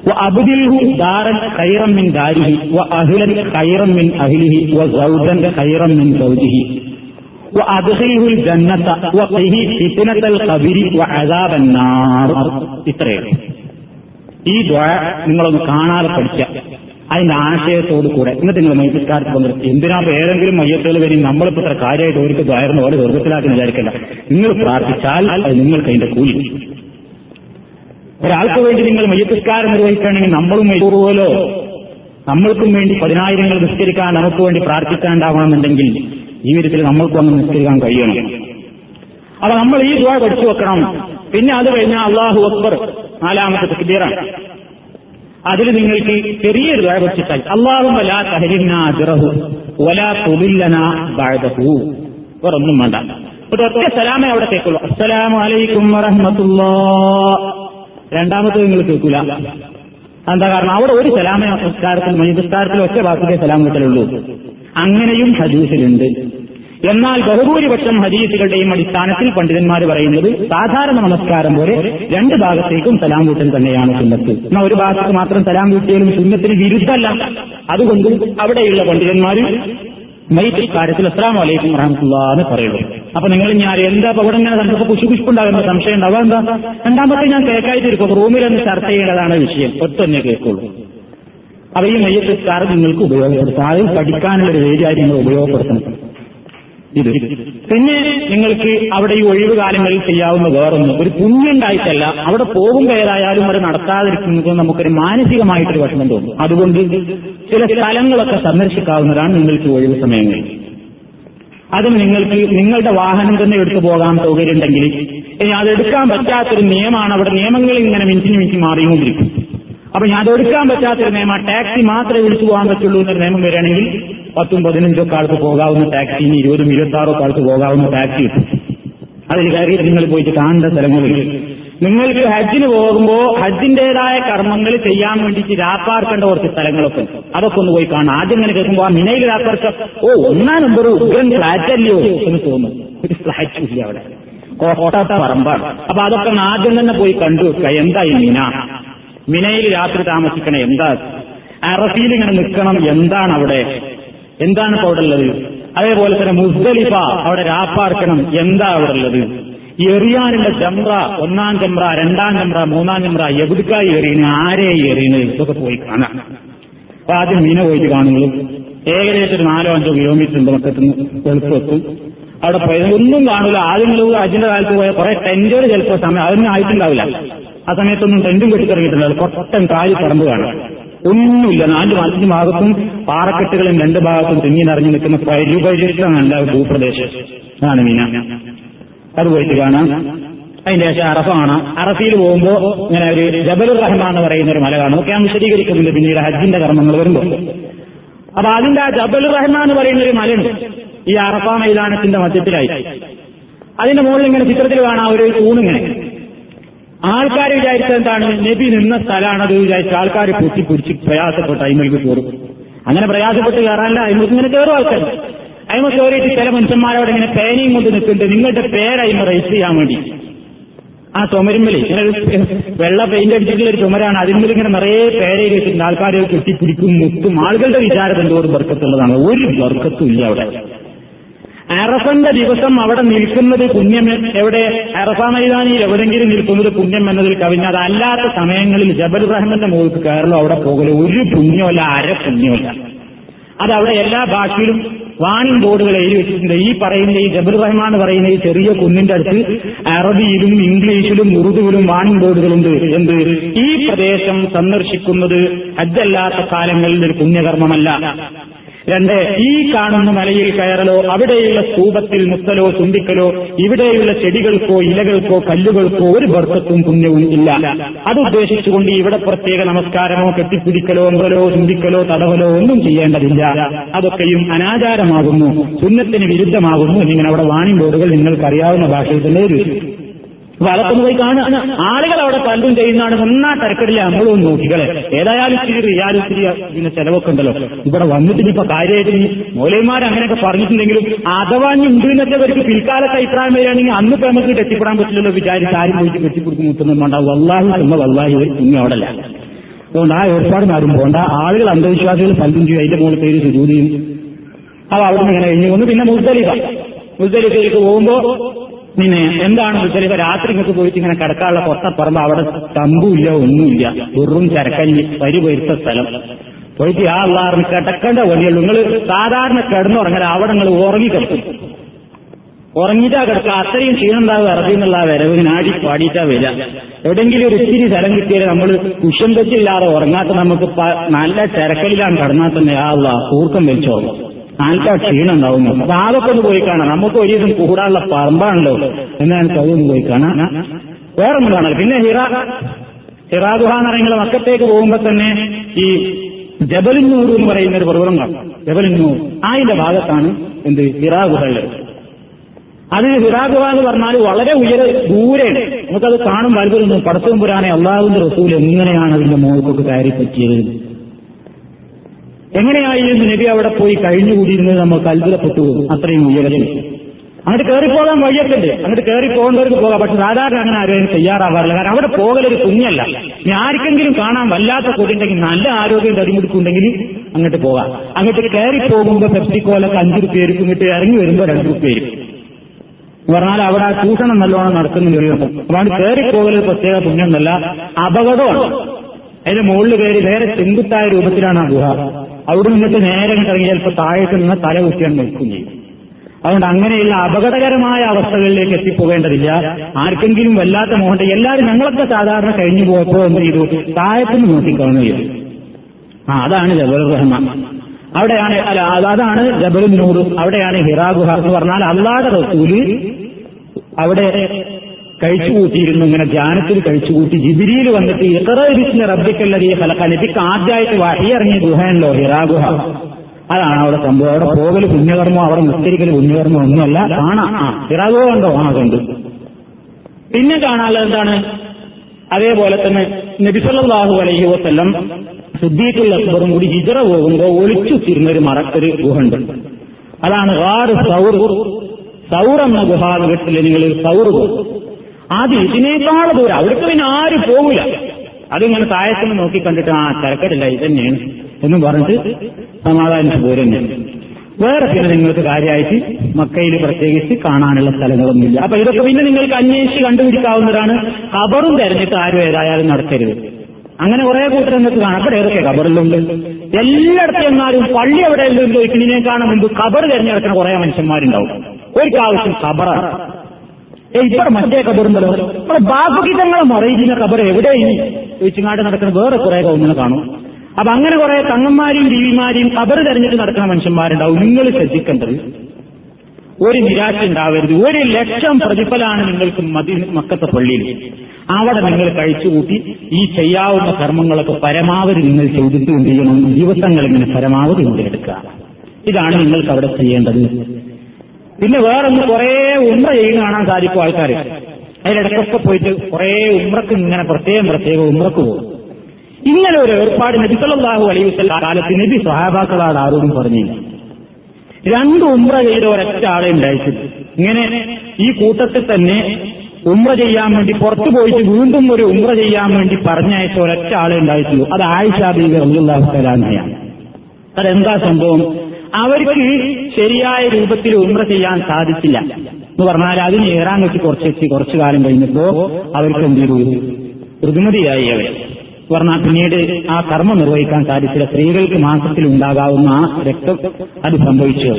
وأبدله دارا خيرا من داره وأهلا خيرا من أهله وزوجا خيرا من زوجه وأدخله الجنة وقه فتنة القبر وعذاب النار ഇത്രയും ഈ ദ്വാ നിങ്ങളൊന്ന് കാണാതെ പഠിക്കുക അതിന്റെ ആശയത്തോടു കൂടെ എന്നിട്ട് നിങ്ങൾ മൈസക്കാർക്ക് വന്നിട്ട് എന്തിനാ ഏതെങ്കിലും മയ്യത്തുകൾ വരും? നമ്മളിപ്പോ ഇത്ര കാര്യമായിട്ട് അവർക്ക് ദ്വാരുന്ന പോലെ ദുർഗത്തിലാക്കി വിചാരിക്കണ്ട നിങ്ങൾ പ്രാർത്ഥിച്ചാൽ അത് നിങ്ങൾക്ക് അതിന്റെ കൂലി ഒരാൾക്ക് വേണ്ടി നിങ്ങൾ മയ്യത്തിസ്കാരം നിർവഹിക്കുകയാണെങ്കിൽ നമ്മളും മൈസൂറുപോലോ നമ്മൾക്കും വേണ്ടി പതിനായിരങ്ങൾ നിസ്കരിക്കാൻ നമുക്ക് വേണ്ടി പ്രാർത്ഥിക്കാനുണ്ടാവണമെന്നുണ്ടെങ്കിൽ ജീവിതത്തിൽ നമ്മൾക്കും അങ്ങ് നിസ്കരിക്കാൻ കഴിയണം. അപ്പൊ നമ്മൾ ഈ ദുവാ പഠിച്ചു വെക്കണം. പിന്നെ അത് കഴിഞ്ഞാൽ അള്ളാഹു അക്ബർ നാലാമത്തെ തക്ബീറാണ്. അതിൽ നിങ്ങൾക്ക് ചെറിയൊരു ദ്വാ പഠിച്ചിട്ടാൽ അള്ളാഹു ലാ തഹരിന്ന അജ്റഹു വലാ തുദില്ലന ബഅദഹു വേണ്ട ഒരു ഒറ്റ സലാമേ അവിടെ കേൾക്കുള്ളൂ അസ്സലാമു അലൈക്കും വറഹ്മത്തുള്ളാ രണ്ടാമത്തെ നിങ്ങൾ കേൾക്കൂല എന്താ കാരണം അവിടെ ഒരു സലാമ നമസ്കാരത്തിൽ മനുസ്കാരത്തിൽ ഒറ്റ വാക്കിലെ സലാം കിട്ടലുള്ളൂ അങ്ങനെയും ഹദീസിലുണ്ട് എന്നാൽ ബഹുഭൂരിപക്ഷം ഹദീസുകളുടെയും അടിസ്ഥാനത്തിൽ പണ്ഡിതന്മാർ പറയുന്നത് സാധാരണ നമസ്കാരം പോലെ രണ്ട് ഭാഗത്തേക്കും സലാം കൂട്ടൽ തന്നെയാണ് സുന്നത്ത്. എന്നാൽ ഒരു ഭാഗത്ത് മാത്രം സലാം കൂട്ടിയാലും സുന്നത്തിന് വിരുദ്ധമല്ല അതുകൊണ്ട് അവിടെയുള്ള പണ്ഡിതന്മാർ മൈത്രിക്കാര്യത്തിൽ അസ്ലാം വലൈക്കും റഹമത്തുള്ള എന്ന് പറയുള്ളൂ അപ്പൊ നിങ്ങൾ ഞാൻ എന്താ അപ്പൊ ഇവിടെ ഇങ്ങനെ കുശു കുശുണ്ടാകുന്ന സംശയം ഉണ്ടാവുക എന്താ? രണ്ടാമത്തെ ഞാൻ കേൾക്കാതിരിക്കും. റൂമിലൊന്ന് ചർച്ച ചെയ്യേണ്ടതാണ് വിഷയം. ഒറ്റന്നെ കേൾക്കുള്ളൂ. അപ്പൊ ഈ മയ്യത്തിസ്കാരം നിങ്ങൾക്ക് ഉപയോഗപ്പെടുത്താം. അത് പഠിക്കാനുള്ള ഒരു വേദിയായി നിങ്ങൾ ഉപയോഗപ്പെടുത്തണം. ഇത്. പിന്നെ നിങ്ങൾക്ക് അവിടെ ഈ ഒഴിവ് കാലങ്ങളിൽ ചെയ്യാവുന്ന വേറൊന്ന്. ഒരു പുണ്യുണ്ടായിട്ടല്ല അവിടെ പോകും കയറായാലും അത് നടത്താതിരിക്കുന്നത് നമുക്കൊരു മാനസികമായിട്ടൊരു വിഷമം തോന്നും. അതുകൊണ്ട് ചില സ്ഥലങ്ങളൊക്കെ സന്ദർശിക്കാവുന്നതാണ് നിങ്ങൾക്ക് ഒഴിവ് സമയങ്ങളിൽ. അതും നിങ്ങൾക്ക് നിങ്ങളുടെ വാഹനം തന്നെ എടുത്തു പോകാൻ സൗകര്യം ഉണ്ടെങ്കിൽ ഇനി അത് എടുക്കാൻ പറ്റാത്തൊരു നിയമമാണ്. അവിടെ നിയമങ്ങൾ ഇങ്ങനെ മിനിറ്റിന് മിനിറ്റ് മാറിക്കൊണ്ടിരിക്കും. അപ്പൊ ഞാൻ എടുക്കാൻ എടുക്കാൻ പറ്റാത്തൊരു നിയമം. ടാക്സി മാത്രമേ വിളിച്ചു പോകാൻ പറ്റുള്ളൂ എന്നൊരു നിയമം വരികയാണെങ്കിൽ പത്തും പതിനഞ്ചൊക്കെ ആൾക്ക് പോകാവുന്ന ടാക്സി ഇനി ഇരുപതും ഇരുപത്തി ആറൊക്കെ ആൾക്ക് പോകാവുന്ന ടാക്സി കിട്ടും. അതിൽ നിങ്ങൾ പോയിട്ട് കാണേണ്ട സ്ഥലങ്ങളിൽ നിങ്ങൾക്ക് ഹജ്ജിന് പോകുമ്പോ ഹജ്ജിന്റേതായ കർമ്മങ്ങൾ ചെയ്യാൻ വേണ്ടിയിട്ട് രാപ്പാർക്കേണ്ട കുറച്ച് സ്ഥലങ്ങളൊക്കെ അതൊക്കെ ഒന്ന് പോയി കാണാം ആദ്യം ഇങ്ങനെ കേൾക്കുമ്പോൾ ആ മിനയിൽ രാപ്പാർക്ക ഓ ഒന്നാം നമ്പർ ഉഗ്രൻ ഫ്ലാറ്റ് അല്ലയോ എന്ന് തോന്നും. ഒരു ഫ്ലാറ്റ് ഇല്ല അവിടെ. കോട്ടാത്ത പറമ്പാണ്. അപ്പൊ അതൊക്കെ ആദ്യം തന്നെ പോയി കണ്ടു വെക്കുക എന്താ ഈ മിന? മിനയിൽ രാത്രി താമസിക്കണം എന്താ അറഫിയിൽ ഇങ്ങനെ നിൽക്കണം എന്താണ് അവിടെ? എന്താണ് അവിടെ ഉള്ളത്? അതേപോലെ തന്നെ മുസ്ദലിഫ അവിടെ രാപ്പാർക്കണം എന്താ അവിടെ ഉള്ളത്? എറിയാനുള്ള ജംറ ഒന്നാം ജംറ രണ്ടാം ജംറ മൂന്നാം ജംറ എവിടുക്കായി എറിയണ്? ആരെ എറിയണ്? ഇതൊക്കെ പോയി കാണാം. അപ്പൊ ആദ്യം മീന പോയിട്ട് കാണുള്ളൂ. ഏകദേശം ഒരു നാലോ അഞ്ചോ കിലോമീറ്റർ ഉണ്ട് മൊത്തത്തിൽ എളുപ്പത്തും അവിടെ പോയത് ഒന്നും കാണില്ല ആദ്യം അതിന്റെ കാലത്ത് പോയ കുറെ ടെൻഡർ ചിലപ്പോൾ സമയം അതൊന്നും ആയിട്ടുണ്ടാവില്ല. ആ സമയത്തൊന്നും ടെന്റും കെട്ടിത്തിറങ്ങിയിട്ടുണ്ടാവില്ല കൊട്ടൻ കാലി പറമ്പ് കാണാം ഒന്നുമില്ല. നാല് നാലഞ്ച് ഭാഗത്തും പാറക്കെട്ടുകളും രണ്ട് ഭാഗത്തും തിങ്ങി നിറഞ്ഞു നിൽക്കുന്ന പരിപരിഷ്ടമല്ല ഭൂപ്രദേശം. ആണ് മീന. അത് പോയിട്ട് കാണാം. അതിന്റെ ശേഷം അറഫ കാണാം അറഫയിൽ പോകുമ്പോ ഇങ്ങനെ ഒരു ജബലുർ റഹ്മാൻ എന്ന് പറയുന്ന ഒരു മല കാണും. ഒക്കെ ഞാൻ പിന്നീട് ഹജ്ജിന്റെ കർമ്മങ്ങൾ വരുമ്പോൾ. അപ്പൊ അതിന്റെ ആ ജബലുർ റഹ്മാൻ എന്ന് പറയുന്ന ഒരു മലയുണ്ട്. ഈ അറഫ മൈതാനത്തിന്റെ മധ്യത്തിലായി. അതിന്റെ മുകളിൽ ഇങ്ങനെ ചിത്രത്തിൽ കാണാം. ഒരു ഊണിങ്ങനെ ആൾക്കാർ വിചാരിച്ച എന്താണ്? നബി നിന്ന സ്ഥലമാണത് വിചാരിച്ച ആൾക്കാർ പൊട്ടിപ്പൊരിച്ച് പ്രയാസപ്പെട്ട് അയിമൽക്ക് കയറും. അങ്ങനെ പ്രയാസപ്പെട്ട് കയറാനല്ല അയിമൽക്ക് ഇങ്ങനെ കയറും ആൾക്കാർ അയിമ കയറിയിട്ട് ചില മനുഷ്യന്മാരോട് ഇങ്ങനെ പേനയും കൊണ്ട് നിൽക്കുന്നുണ്ട്. നിങ്ങളുടെ പേരയിമ രജിസ്റ്റർ ചെയ്യാൻ വേണ്ടി. ആ ചുമരുമ്പലി ഇങ്ങനെ വെള്ള പെയിന്റ് അടിച്ചിട്ടുള്ള ഒരു ചുമരാണ്. അതിന്മേൽ ഇങ്ങനെ നിറയെ പേരയിൽ വെച്ചിട്ടുണ്ട്. ആൾക്കാർ കെട്ടിപ്പിടിക്കും മുത്തും ആളുകളുടെ വിചാരം എന്തോ ഒരു ബർക്കത്തുള്ളതാണ്. ഒരു ബർക്കത്തും ഇല്ല അവിടെ. അറഫന്റെ ദിവസം അവിടെ നിൽക്കുന്നത് പുണ്യം എവിടെ? അറഫ മൈതാനിയിൽ എവിടെങ്കിലും നിൽക്കുന്നത് പുണ്യം എന്നതിൽ കവിഞ്ഞ അതല്ലാത്ത സമയങ്ങളിൽ ജബൽ റഹ്മന്റെ മുകൾക്ക് കയറലോ അവിടെ പോകലോ ഒരു പുണ്യമല്ല അര പുണ്യമല്ല. അതവിടെ എല്ലാ ഭാഷയിലും വാണിംഗ് ബോർഡുകൾ എഴുതി വെച്ചിട്ടുണ്ട്. ഈ പറയുന്ന ഈ ജബൽ റഹ്മാൻ പറയുന്ന ഈ ചെറിയ കുന്നിന്റെ അടുത്ത് അറബിയിലും ഇംഗ്ലീഷിലും ഉറുദുവിലും വാണിംഗ് ബോർഡുകളുണ്ട്. എന്ത്? ഈ പ്രദേശം സന്ദർശിക്കുന്നത് അജ്ജല്ലാത്ത കാലങ്ങളിൽ ഒരു പുണ്യകർമ്മമല്ല. രണ്ട് ഈ കാണുന്ന മലയിൽ കയറലോ അവിടെയുള്ള സ്തൂപത്തിൽ മുത്തലോ ചുണ്ടിക്കലോ ഇവിടെയുള്ള ചെടികൾക്കോ ഇലകൾക്കോ കല്ലുകൾക്കോ ഒരു ബർക്കത്തും പുണ്യവും ഇല്ല അത് ഉദ്ദേശിച്ചുകൊണ്ട് ഇവിടെ പ്രത്യേക നമസ്കാരമോ കെട്ടിപ്പിടിക്കലോ അമ്പലോ ചുണ്ടിക്കലോ തടവലോ ഒന്നും ചെയ്യേണ്ടതില്ല. അതൊക്കെയും അനാചാരമാകുന്നു പുണ്യത്തിന് വിരുദ്ധമാകുന്നു എന്നിങ്ങനെ അവിടെ വാണിംഗ് ബോർഡുകൾ നിങ്ങൾക്ക് അറിയാവുന്ന ഭാഷയിൽ തന്നെ എഴുതി അതൊക്കെ പോയി കാണുക. ആളുകൾ അവിടെ പലതും ചെയ്യുന്നതാണ്. ഒന്നാ തരക്കെടില്ല. നമ്മളും നോക്കികളെ ഏതായാലും ഇത്തിരി റിയാലും ഇത്തിരി പിന്നെ ചെലവൊക്കെ ഉണ്ടല്ലോ. ഇവിടെ വന്നിട്ട് ഇപ്പൊ കാര്യമായിട്ട് മൗലൈമാർ അങ്ങനെയൊക്കെ പറഞ്ഞിട്ടുണ്ടെങ്കിലും അഥവാ ഇനി ഉണ്ട് എന്നൊക്കെ അവർക്ക് പിൽക്കാലത്തെ അഭിപ്രായം വരികയാണെങ്കിൽ അന്ന് ഇപ്പൊ നമുക്ക് എത്തിപ്പെടാൻ പറ്റില്ലല്ലോ വിചാരിച്ച് ആരും പോയിട്ട് കെട്ടിപ്പിടിച്ച് മുട്ടുന്നുണ്ടാവും വല്ലാഹി എന്ന വല്ലാഹി ഒരു കുഞ്ഞു അവിടെ അല്ല അതുകൊണ്ട് ആ ഏർപ്പാട് ആരും പോകണ്ട. ആളുകൾ അന്ധവിശ്വാസികൾ പലതും ചെയ്യും. അതിന്റെ മുകളിൽ പേര് സുജൂതിയും. അപ്പൊ അവിടെ നിന്ന് ഇങ്ങനെ കഴിഞ്ഞു വന്നു. പിന്നെ മുസ്തലിഫ. മുസ്തലിഫയിലേക്ക് പോകുമ്പോ പിന്നെ എന്താണ് ചില രാത്രി ഇങ്ങോട്ട് പോയിട്ട് ഇങ്ങനെ കിടക്കാനുള്ള പറമ്പ അവിടെ തമ്പുമില്ല ഒന്നുമില്ല. വെറും ചരക്കല്ലി വരി വരുത്ത സ്ഥലം. പോയിട്ട് ആ അള്ളാറിന് കിടക്കേണ്ട വഴിയുള്ളൂ നിങ്ങൾ സാധാരണ കിടന്നുറങ്ങാൻ അവിടെ നിങ്ങൾ ഉറങ്ങിക്കിടക്കും. ഉറങ്ങിയിട്ടാ കിടക്കുക. അത്രയും ക്ഷീണം ഉണ്ടാവുക എന്നുള്ള വരവ് നാടി പാടിയിട്ടാ വരിക. എവിടെയെങ്കിലും ഒരു ഇത്തിരി തരം കിട്ടിയാൽ നമ്മൾ കുഷം തെറ്റില്ലാതെ ഉറങ്ങാത്ത നമുക്ക് നല്ല തിരക്കലിലാണ് കടന്നാൽ തന്നെ ആ അള്ളാ കൂർക്കം നല്ല ക്ഷീണം ഉണ്ടാവും അപ്പൊ അതൊക്കെ ഒന്ന് പോയി കാണാം. നമുക്ക് ഒരു ദിവസം കൂടാനുള്ള പറമ്പാണല്ലോ എന്നാൽ അതൊന്ന് പോയി കാണാം. വേറെ ഒന്നും കാണാം. പിന്നെ ഹിറ ഹിറാ ഗുഹ എന്ന് മക്കത്തേക്ക് പോകുമ്പോ തന്നെ ഈ ജബലിന്നൂർ എന്ന് പറയുന്ന ഒരു പർവതം കാണും. ജബലിന്നൂർ അതിന്റെ ഭാഗത്താണ് എന്ത്? ഹിറാ അതിന് അത് ഹിറാഗുഹ എന്ന് പറഞ്ഞാൽ വളരെ ഉയര ദൂരെയാണ്. നമുക്കത് കാണും വലുതൊന്നും പടത്തും പുരാനെ അള്ളാഹുവിന്റെ റസൂൽ എങ്ങനെയാണ് അതിന്റെ മോൾക്കൊക്കെ കയറി പറ്റിയത് എങ്ങനെയായിരുന്നു നബി അവിടെ പോയി കഴിഞ്ഞുകൂടിയിരുന്നത്? നമുക്ക് അത്ഭുതപ്പെട്ടു അത്രയും ഉയരത്തിൽ. അങ്ങോട്ട് കയറിപ്പോകാൻ ഉണ്ട് അങ്ങോട്ട് കയറി പോകേണ്ടവർക്ക് പോകാം. പക്ഷെ സാധാരണ അങ്ങനെ ആരും തയ്യാറാവാറില്ല. കാരണം അവിടെ പോകലൊരു കുഞ്ഞല്ല. ഇനി ആർക്കെങ്കിലും കാണാൻ വല്ലാത്ത കൊതിണ്ടെങ്കിൽ നല്ല ആരോഗ്യം തടിമുടിക്കുണ്ടെങ്കിൽ അങ്ങോട്ട് പോകാം. അങ്ങോട്ട് കയറി പോകുമ്പോൾ പെപ്സിക്കോലൊക്കെ അഞ്ചു റുപ്യ ആയിരിക്കും ഇങ്ങോട്ട് ഇറങ്ങി വരുമ്പോൾ രണ്ട് റുപ്യ ആയിരിക്കും എന്ന് പറഞ്ഞാൽ അവിടെ ചൂഷണം നല്ലോണം നടക്കുന്നുണ്ട്. കയറി പോകൽ പ്രത്യേക പുണ്യൊന്നല്ല അപകടമാണ്. അതിന്റെ മുകളിൽ കയറി വേറെ ചെങ്കുത്തായ രൂപത്തിലാണ് ആ ഗുഹ. അവിടെ നിന്നിട്ട് നേരെ ഇറങ്ങി ചിലപ്പോൾ താഴേക്ക് നിന്ന് തല കുത്തിയാൻ നിൽക്കും ചെയ്യും. അതുകൊണ്ട് അങ്ങനെയുള്ള അപകടകരമായ അവസ്ഥകളിലേക്ക് എത്തിപ്പോകേണ്ടതില്ല. ആർക്കെങ്കിലും വല്ലാത്ത മോഹന്റെ എല്ലാവരും ഞങ്ങളൊക്കെ സാധാരണ കഴിഞ്ഞു പോയപ്പോൾ എന്ത് ചെയ്തു? താഴത്തിന് നോക്കിക്കാണുക ചെയ്തു. ആ അതാണ് ജബൽ റഹ്മാൻ അവിടെയാണ് അല്ല അതാണ് ജബൽ നൂർ അവിടെയാണ് ഹിറാ ഗുഹ എന്ന് പറഞ്ഞാൽ അള്ളാടെ റസൂൽ അവിടെ കഴിച്ചുകൂട്ടിയിരുന്നു. ഇങ്ങനെ ധ്യാനത്തിൽ കഴിച്ചുകൂട്ടി ജിബിരിയിൽ വന്നിട്ട് ഇക്കറിക്കുന്ന റബ്ബിക്കല്ലത് ഫലക്കാൻ നബിക്ക് ആദ്യമായിട്ട് വഴിയിറങ്ങിയ ഗുഹയല്ലോ ഹിറാഗുഹ അതാണ് അവിടെ സംഭവം. അവിടെ പോകൽ പുണ്യകർമ്മം അവിടെ നിസ്കരിക്കൽ പുണ്യകർമ്മം ഒന്നുമല്ല. കാണാം. ആ ഹിറാ ഗുഹ കണ്ടോ? ആ കണ്ടു. പിന്നെ കാണാനുള്ളത് എന്താണ്? അതേപോലെ തന്നെ നബിസല്ലാഹു അലൈഹി വസ്ല്ലം സിദ്ദീഖുൽ അക്ബറും കൂടി ഹിജറ പോകുമ്പോൾ ഒളിച്ചു തിരുന്ന ഒരു മറക്കൊരു ഗുഹണ്ട് അതാണ് സൗർ. സൗർ എന്ന ഗുഹ എന്ന് നിങ്ങൾ സൗർ ഗുഹ ആദ്യം ഇതിനേക്കാൾ ദൂരം അവർക്ക് പിന്നെ ആരും പോകില്ല അതിങ്ങനെ താഴത്തിന് നോക്കി കണ്ടിട്ട് ആ ഇത് തന്നെയാണ്. എന്നും പറഞ്ഞിട്ട് സമാധാനിച്ച് പോരും വേറെ പിന്നെ നിങ്ങൾക്ക് കാര്യമായിട്ട് മക്കയിൽ പ്രത്യേകിച്ച് കാണാനുള്ള സ്ഥലങ്ങളൊന്നുമില്ല. അപ്പൊ ഇതൊക്കെ പിന്നെ നിങ്ങൾക്ക് അന്വേഷിച്ച് കണ്ടുപിടിക്കാവുന്നതാണ്. ഖബറും തെരഞ്ഞിട്ട് ആരും ഏതായാലും നടത്തരുത് അങ്ങനെ കുറെ കൂട്ടർ നിങ്ങൾക്ക് കാണാം. അവിടെ ഏതൊക്കെ ഖബറിലുണ്ട്? എല്ലായിടത്തും എന്നാലും പള്ളി എവിടെ എല്ലാം കാണാൻ മുമ്പ് ഖബർ തിരഞ്ഞെടുക്കുന്ന കുറെ മനുഷ്യന്മാരുണ്ടാവും. ഒരു ആവശ്യം ഖബറാണ്. ഏ ഇവിടെ മറ്റേ കബറുണ്ടല്ലോ? നമ്മുടെ ബാബുഗീതങ്ങളെ മറയിക്കുന്ന കബർ എവിടെയും ചോദിച്ചുങ്ങാട്ട് നടക്കുന്ന വേറെ കുറെ കൗമങ്ങൾ കാണും. അപ്പൊ അങ്ങനെ കുറെ തങ്ങന്മാരെയും ജീവിമാരെയും കബർ തെരഞ്ഞെടുത്ത് നടക്കുന്ന മനുഷ്യന്മാരുണ്ടാവും. നിങ്ങൾ ശ്രദ്ധിക്കേണ്ടത് ഒരു നിരാശ ഉണ്ടാവരുത്. ഒരു ലക്ഷം പ്രതിഫലാണ് നിങ്ങൾക്ക് മതി മക്കത്തെ പള്ളിയിൽ. അവിടെ നിങ്ങൾ കഴിച്ചുകൂട്ടി ഈ ചെയ്യാവുന്ന കർമ്മങ്ങളൊക്കെ പരമാവധി നിങ്ങൾ ചെയ്തിട്ട് എന്ത് ചെയ്യണം? ദിവസങ്ങൾ ഇങ്ങനെ പരമാവധി മുതലെടുക്കുക ഇതാണ് നിങ്ങൾക്ക് അവിടെ ചെയ്യേണ്ടത്. പിന്നെ വേറൊന്ന് കുറെ ഉമ്ര ചെയ്യുന്ന കാണാൻ സാധിക്കും ആൾക്കാർ അതിലിടക്കൊക്കെ പോയിട്ട് കുറെ ഉമ്രക്ക് ഇങ്ങനെ പ്രത്യേകം പ്രത്യേകം ഉമ്രക്ക് പോകും. ഇങ്ങനെ ഒരു ഏർപ്പാട് നബി സല്ലല്ലാഹു അലൈഹി വസല്ലം കാലത്ത് നബി സഹാബാക്കളാണ് ആരോടും പറഞ്ഞില്ല. രണ്ട് ഉമ്ര ചെയ്ത ഒരൊറ്റ ആളെ ഉണ്ടായിട്ടില്ല. ഇങ്ങനെ ഈ കൂട്ടത്തിൽ തന്നെ ഉമ്ര ചെയ്യാൻ വേണ്ടി പുറത്തു പോയിട്ട് വീണ്ടും ഒരു ഉമ്ര ചെയ്യാൻ വേണ്ടി പറഞ്ഞയച്ച ഒരൊറ്റ ആളെ ഉണ്ടായിട്ടുള്ളൂ. അത് ആയിഷ ബീവി റളിയല്ലാഹു തആലയാണ് അതെന്താ സംഭവം? അവർക്ക് ശരിയായ രൂപത്തിൽ ഉമ്ര ചെയ്യാൻ സാധിച്ചില്ല. എന്ന് പറഞ്ഞാൽ അതിന് ഏറാൻ വെച്ച് കുറച്ചെത്തി കുറച്ചു കാലം കഴിഞ്ഞപ്പോ അവർക്ക് എന്ത് ചെയ്തു? ഋതുമതിയായി അവർ പറഞ്ഞാൽ പിന്നീട് ആ കർമ്മം നിർവഹിക്കാൻ സാധിച്ചില്ല. സ്ത്രീകൾക്ക് മാസത്തിൽ ഉണ്ടാകാവുന്ന ആ രക്തം അത് സംഭവിച്ചു.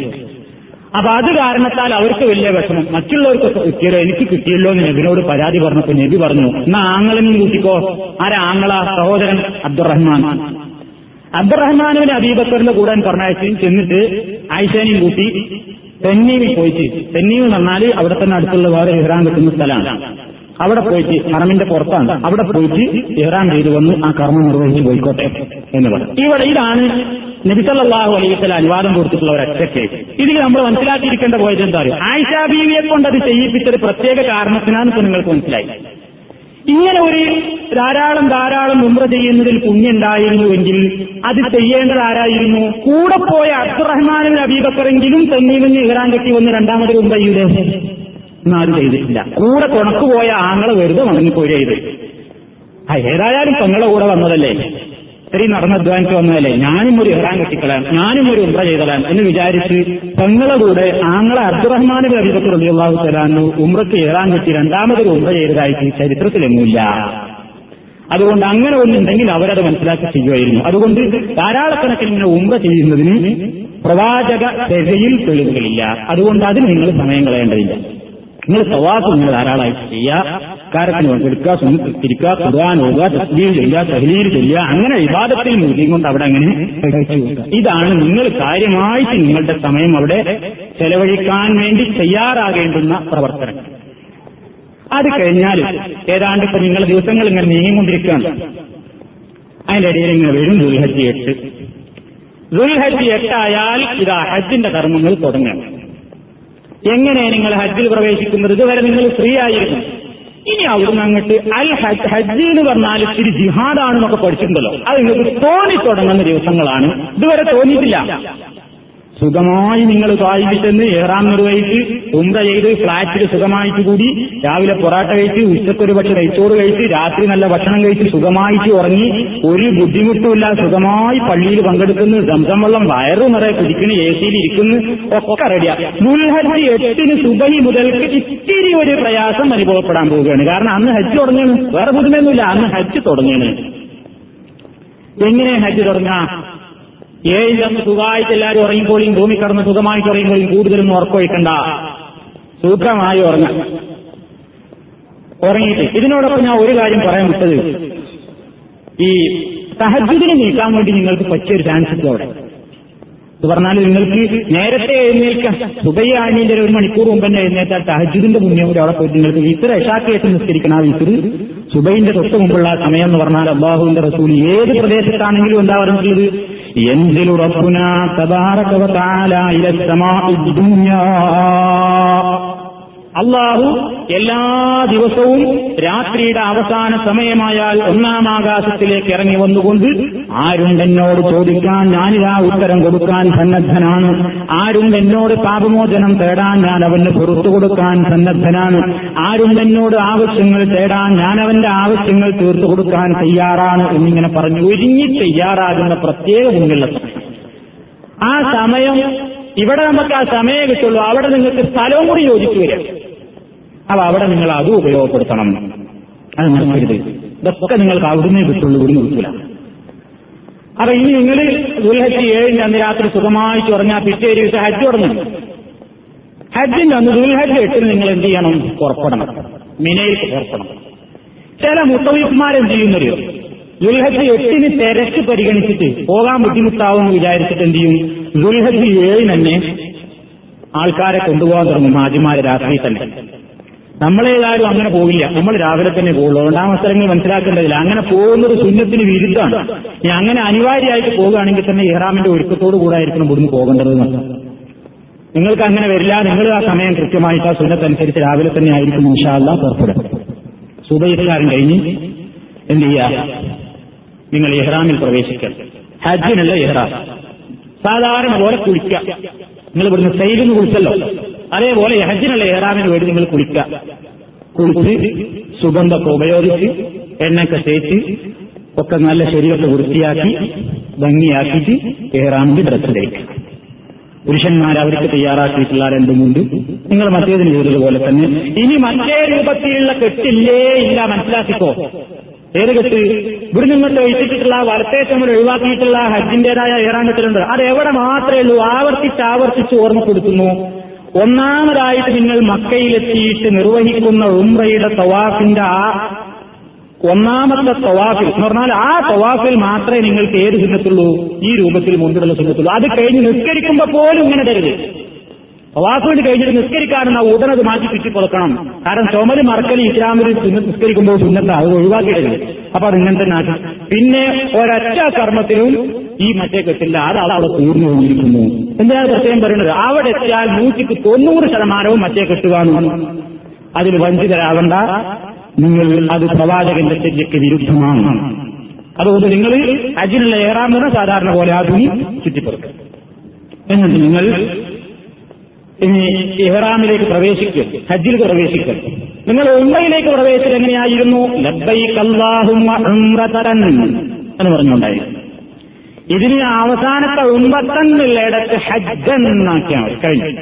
അപ്പൊ അത് കാരണത്താൽ അവർക്ക് വലിയ വിഷമം. മറ്റുള്ളവർക്ക് കിട്ടിയല്ലോ എനിക്ക് കിട്ടിയല്ലോ എന്ന് നബിനോട് പരാതി പറഞ്ഞപ്പോ നബി പറഞ്ഞു എന്നാ ആങ്ങളെന്നും കൂട്ടിക്കോ. ആരാ ആങ്ങള? സഹോദരൻ അബ്ദുറഹ്മാൻ. അബ്ദുറഹ്മാനുവിന് അബീബക്കറിന്റെ കൂടാൻ പറഞ്ഞയച്ചു ചെന്നിട്ട് ആയിഷാനെയും കൂട്ടി തെന്നീവിൽ പോയിട്ട് തെന്നീവ് എന്ന് അവിടെ തന്നെ അടുത്തുള്ള വേറെ ഇഹ്റാൻ കിട്ടുന്ന സ്ഥലമാണ്. അവിടെ പോയിട്ട് ഹറമിന്റെ പുറത്താണ്. അവിടെ പോയിട്ട് ഇഹ്റാൻ ചെയ്തു വന്ന് ആ കർമ്മം നിർവഹിച്ച് പോയിക്കോട്ടെ എന്ന് പറഞ്ഞു. ഇവിടെ ഇതാണ് നബിസല്ലാഹു അലൈഹിസ്ല അനുവാദം കൊടുത്തിട്ടുള്ള ഒരു അച്ഛക്കെ ഇതിൽ നമ്മൾ മനസ്സിലാക്കിയിരിക്കേണ്ട പോയത് എന്താ പറയുക ആയിഷാ ബീവിയെ കൊണ്ട് അത് ചെയ്യിപ്പിച്ചൊരു പ്രത്യേക കാരണത്തിനാണ് നിങ്ങൾക്ക് മനസ്സിലായി. ഇങ്ങനെ ഒരു ധാരാളം ധാരാളം ഉമ്ര ചെയ്യുന്നതിൽ പുണ്യുണ്ടായിരുന്നുവെങ്കിൽ അത് ചെയ്യേണ്ടത് ആരായിരുന്നു? കൂടെ പോയ അബ്ദുറഹ്മാനും അബീബക്കറെങ്കിലും തെന്നീവിന് ഇഹ്റാൻ കെട്ടി വന്ന് രണ്ടാമത് ഉമ്രയുടെ എന്നാരും ചെയ്തിട്ടില്ല. കൂടെ തുണക്ക് പോയ ആങ്ങളെ വെറുതെ മടങ്ങിപ്പോയി ചെയ്ത്. ആ ഏതായാലും തങ്ങളെ കൂടെ വന്നതല്ലേ? ഇത്രയും നടന്ന അധ്വാനിച്ച് വന്നതല്ലേ? ഞാനും ഒരു ഇഹ്റാൻ കെട്ടിക്കളയാം ഞാനും ഒരു ഉമ്ര ചെയ്തലാം എന്ന് വിചാരിച്ച് തങ്ങളെ കൂടെ ആങ്ങളെ അബ്ദുറഹ്മാൻ അബിബക്കർ റബിയുള്ളാഹു തലാന്നു ഉമ്രക്ക് ഇഹ്റാൻ കെട്ടി രണ്ടാമതൊരു ഉമ്ര ചെയ്തതായിട്ട് ചരിത്രത്തിലെങ്ങുമില്ല അതുകൊണ്ട് അങ്ങനെ ഒന്നുണ്ടെങ്കിൽ അവരത് മനസ്സിലാക്കി ചെയ്യുമായിരുന്നു. അതുകൊണ്ട് ധാരാളക്കണക്കിന് ഇങ്ങനെ ഉംറ ചെയ്യുന്നതിന് പ്രവാചക ദശയിൽ തെളിവുകളില്ല. അതുകൊണ്ട് അതിന് നിങ്ങൾ സമയം കളയേണ്ടതില്ല. നിങ്ങൾ സവാസ് നിങ്ങൾ ധാരാളമായിട്ട് ചെയ്യുക കാര്യത്തിന് പങ്കെടുക്കുക സുന്നിത്തിരിക്കുക ഖുർആൻ പോവുക തസ്ലീം ചെയ്യുക തഹ്ലീൽ ചെയ്യുക അങ്ങനെ വിവാദത്തിൽ മുഴുകി കൊണ്ട് അവിടെ അങ്ങനെ ഇതാണ് നിങ്ങൾ കാര്യമായിട്ട് നിങ്ങളുടെ സമയം അവിടെ ചെലവഴിക്കാൻ വേണ്ടി തയ്യാറാകേണ്ടുന്ന പ്രവർത്തനം അത് കഴിഞ്ഞാൽ ഏതാണ്ട് ഇപ്പൊ നിങ്ങളുടെ ദിവസങ്ങൾ ഇങ്ങനെ നീങ്ങിക്കൊണ്ടിരിക്കുകയാണ്. അതിന്റെ ഇടയിൽ ഇങ്ങനെ വരും ദുൽഹജ്ജ് എട്ട്. ദുൽഹജി എട്ടായാൽ ഇതാ ഹജ്ജിന്റെ കർമ്മങ്ങൾ തുടങ്ങണം എങ്ങനെ നിങ്ങൾ ഹജ്ജിൽ പ്രവേശിക്കുന്നത്? ഇതുവരെ നിങ്ങൾ ഫ്രീ ആയിരുന്നു ഇനി അവിടുന്ന് അങ്ങോട്ട് അൽ ഹജ് ഹജ്ജ് എന്ന് പറഞ്ഞാൽ ഇത്തിരി ജിഹാദാണെന്നൊക്കെ പഠിച്ചിട്ടുണ്ടല്ലോ. അത് നിങ്ങൾക്ക് തോന്നി തുടങ്ങുന്ന ദിവസങ്ങളാണ്. ഇതുവരെ തോന്നിയിട്ടില്ല. സുഖമായി നിങ്ങൾ സ്വാധീനിച്ചെന്ന് ഏറാം നിർവഹിച്ച് ഉണ്ട ചെയ്ത് ഫ്ളാറ്റിൽ സുഖമായിട്ട് കൂടി രാവിലെ പൊറാട്ട കഴിച്ച് ഉച്ചക്കൊരു പക്ഷെ നെയ്ച്ചോറ് കഴിച്ച് രാത്രി നല്ല ഭക്ഷണം കഴിച്ച് സുഖമായിട്ട് ഉറങ്ങി ഒരു ബുദ്ധിമുട്ടുമില്ല സുഖമായി പള്ളിയിൽ പങ്കെടുക്കുന്നു. സംസം വെള്ളം വയറു നിറയെ കുടിക്കുന്ന എ സിയിൽ ഇരിക്കുന്നു ഒക്കെ റെഡിയാ ദുൽഹജ്ജ് എട്ടിന് സുബഹി മുതൽക്ക് ഇത്തിരി ഒരു പ്രയാസം അനുഭവപ്പെടാൻ പോവുകയാണ്. കാരണം അന്ന് ഹജ്ജ് തുടങ്ങിയത് വേറെ പുതുമയൊന്നുമില്ല അന്ന് ഹജ്ജ് തുടങ്ങിയത് എങ്ങനെ ഹജ്ജ് തുടങ്ങാം? ഏഴിൽ അന്ന് സുഖമായിട്ട് എല്ലാവരും ഉറങ്ങിക്കോളിയും ഭൂമി കടന്ന് സുഖമായിട്ട് ഉറങ്ങിക്കോളിയും കൂടുതലൊന്നും ഉറക്കമൊഴിക്കണ്ട. സുഖമായി ഉറങ്ങാം. ഉറങ്ങിയിട്ട് ഇതിനോടൊപ്പം ഞാൻ ഒരു കാര്യം പറയാൻ വിട്ടത്. ഈ തഹജുദിനെ നീക്കാൻ വേണ്ടി നിങ്ങൾക്ക് പറ്റിയൊരു ചാൻസ് ഉണ്ട് അവിടെ. ഇത് പറഞ്ഞാൽ നിങ്ങൾക്ക് നേരത്തെ എഴുന്നേൽക്കാം സുബയ്യാനിന്റെ ഒരു മണിക്കൂർ മുമ്പ് തന്നെ എഴുന്നേറ്റാൽ തഹജുദിന്റെ മുന്നേ കൂടി അവിടെ പോയിട്ട് നിങ്ങൾക്ക് ഇത്ര എഷാക്കിയേറ്റ് നിസ്കരിക്കണം ആ വിസിർ സുബൈന്റെ തൊട്ട് മുമ്പുള്ള സമയം എന്ന് പറഞ്ഞാൽ അബ്ബാഹുവിന്റെ റസൂൽ ഏത് പ്രദേശത്താണെങ്കിലും എന്താ പറഞ്ഞിട്ടുള്ളത്? എന്തിലു ربنا تبارك വതആല إلى السماء ദുനിയാ അള്ളാഹു എല്ലാ ദിവസവും രാത്രിയുടെ അവസാന സമയമായാൽ ഒന്നാം ആകാശത്തിലേക്ക് ഇറങ്ങി വന്നുകൊണ്ട് ആരുണ്ടെന്നോട് ചോദിക്കാൻ ഞാനിതാ ഉത്തരം കൊടുക്കാൻ സന്നദ്ധനാണ്. ആരുണ്ടെന്നോട് പാപമോചനം തേടാൻ ഞാൻ അവന് പുറത്തു കൊടുക്കാൻ സന്നദ്ധനാണ്. ആരുണ്ടെന്നോട് ആവശ്യങ്ങൾ തേടാൻ ഞാൻ അവന്റെ ആവശ്യങ്ങൾ തീർത്തു കൊടുക്കാൻ തയ്യാറാണ് എന്നിങ്ങനെ പറഞ്ഞു ഒരുങ്ങി തയ്യാറാകുന്ന പ്രത്യേക മുന്നിലുള്ള ആ സമയം ഇവിടെ നമുക്ക് ആ സമയം കിട്ടുള്ളൂ. അവിടെ നിങ്ങൾക്ക് സ്ഥലവും കൂടി യോജിച്ചു വരും. അപ്പൊ അവിടെ നിങ്ങൾ അതും ഉപയോഗപ്പെടുത്തണം. അത് നിർമ്മിക്കരുത് ഇതൊക്കെ നിങ്ങൾക്ക് അവിടുന്ന് കിട്ടുള്ളൂ ഇവിടുന്ന് കിട്ടൂല. അപ്പൊ ഇനി നിങ്ങൾ ദുൽഹജ്ജ് ഏഴിന്റെ അന്ന് രാത്രി സുഖമായിട്ട് ഉറങ്ങാൻ പിറ്റേ ദിവസം ഹജ്ജ് തുടങ്ങും. ഹജ്ജിന്റെ അന്ന് ദുൽഹജ്ജ് എട്ടിന് നിങ്ങൾ എന്ത് ചെയ്യണം? പുറപ്പെടണം. മിനയിൽ പുറപ്പെടണം. ചില മുത്തവീഫ്മാരെന്ത് ചെയ്യുന്നൊരു ദുൽഹജ് എട്ടിന് തിരക്ക് പരിഗണിച്ചിട്ട് പോകാൻ ബുദ്ധിമുട്ടാവുമെന്ന് വിചാരിച്ചിട്ട് എന്ത് ചെയ്യും? ദുൽഹജ് ഏഴിന് തന്നെ ആൾക്കാരെ കൊണ്ടുപോകാൻ തുടങ്ങും ആദ്യമാരെ രാത്രി തന്നെ. നമ്മളേതായാലും അങ്ങനെ പോകില്ല. നമ്മൾ രാവിലെ തന്നെ പോകുള്ളൂ. ആ അവസരങ്ങൾ മനസ്സിലാക്കേണ്ടതില്ല. അങ്ങനെ പോകുന്നത് സുന്നത്തിന് വിരുദ്ധമാണ്. ഇനി അങ്ങനെ അനിവാര്യമായിട്ട് പോകുകയാണെങ്കിൽ തന്നെ ഇഹ്റാമിന്റെ ഒരുക്കത്തോടു കൂടെ ആയിരിക്കണം ഇവിടുന്ന് പോകേണ്ടത് നിങ്ങൾക്ക് അങ്ങനെ വരില്ല. നിങ്ങൾ ആ സമയം കൃത്യമായിട്ട് ആ സുന്നത്തനുസരിച്ച് രാവിലെ തന്നെ ആയിരിക്കും ഇൻഷാല്ല പുറപ്പെടും. സുബൈസ്കാരം കഴിഞ്ഞ് എന്ത് ചെയ്യുക നിങ്ങൾ ഇഹ്റാമിൽ പ്രവേശിക്കുക ഹജ്ജിനല്ല ഇഹ്റാം. സാധാരണ പോലെ കുളിക്കുക നിങ്ങൾ ഇവിടുന്ന് സൈലിന് കുളിച്ചല്ലോ. അതേപോലെ ഹജ്ജിനുള്ള ഏറാമിന് വേണ്ടി നിങ്ങൾ കുളിക്കുക. കുളിച്ച് സുഗന്ധമൊക്കെ ഉപയോഗിച്ച് എണ്ണയൊക്കെ തേച്ച് ഒക്കെ നല്ല ശരീരത്തെ വൃത്തിയാക്കി ഭംഗിയാക്കിയിട്ട് ഏറാമിന്റെ ഡ്രസ്സ് ധരിക്കുക പുരുഷന്മാർ അവർക്ക് തയ്യാറാക്കിയിട്ടുള്ള രണ്ടുമുണ്ട് നിങ്ങൾ മറ്റേതിന് ചെയ്തതുപോലെ തന്നെ ഇനി മറ്റേ രൂപത്തിലുള്ള കെട്ടില്ലേ ഇല്ല മനസ്സിലാക്കിക്കോ. ഏത് കെട്ട്? ഇവിടെ നിങ്ങൾ ഒഴിച്ചിട്ടുള്ള വലത്തെ ചുമൽ ഒഴിവാക്കിയിട്ടുള്ള ഹജ്ജിന്റേതായ ഏറാങ്കത്തിലുണ്ട് അത് എവിടെ മാത്രമേ ഉള്ളൂ? ആവർത്തിച്ച് ആവർത്തിച്ച് ഓർമ്മപ്പെടുത്തുന്നു. ഒന്നാമതായിട്ട് നിങ്ങൾ മക്കയിലെത്തിയിട്ട് നിർവഹിക്കുന്ന ഉംറയുടെ തവാഫിന്റെ ആ ഒന്നാമത്തെ തവാഫിൽ എന്ന് പറഞ്ഞാൽ ആ തവാഫിൽ മാത്രമേ നിങ്ങൾക്ക് ഏത് ചിഹ്നത്തുള്ളൂ ഈ രൂപത്തിൽ മുൻപിലുള്ള ചിഹ്നത്തുള്ളൂ അത് കഴിഞ്ഞ് നിസ്കരിക്കുമ്പോ പോലും ഇങ്ങനെ തരുത് തവാഫിന് കഴിഞ്ഞിട്ട് നിസ്കരിക്കാനെന്ന ഉടനത് മാറ്റി ചുറ്റി കൊടുക്കണം കാരണം ചുമൽ മറക്കൽ ഇസ്ലാമിൽ നിസ്കരിക്കുമ്പോൾ സുന്നത്ത അത് ഒഴിവാക്കിയിട്ടില്ല. അപ്പൊ അത് ഇങ്ങനെ തന്നെ ആക്കാം. പിന്നെ ഒരൊറ്റ ഈ മറ്റേ കെട്ടില്ല അത് അവിടെ പൂർണ പോയിരിക്കുന്നു എന്താണ് പ്രത്യേകം പറയുന്നത്? അവിടെ എത്തിയാൽ നൂറ്റിക്ക് തൊണ്ണൂറ് ശതമാനവും മറ്റേ കെട്ട് അതിൽ വഞ്ചിതരാകണ്ട. നിങ്ങൾ അത് പ്രവാചകന്റെ ശരിക്ക് വിരുദ്ധമാണ്. അതുകൊണ്ട് നിങ്ങൾ അജിനുള്ള ഏറാമെന്ന് സാധാരണ പോലെ ആ തുണി ചുറ്റിപ്പുറക്കും. എന്നിട്ട് നിങ്ങൾ ഇനി ഇഹ്റാമിലേക്ക് പ്രവേശിക്കും ഹജ്ജിൽ പ്രവേശിക്കും നിങ്ങൾ ഉമ്മയിലേക്ക് പ്രവേശിച്ചത് എങ്ങനെയായിരുന്നു? എന്ന് പറഞ്ഞുണ്ടായിരുന്നു. ഇതിന് അവസാനത്തെ ഉമ്പത്തെന്നുള്ളിടത്ത് ഹജ്ജൻ എന്നാക്കിയാണ് കഴിഞ്ഞു.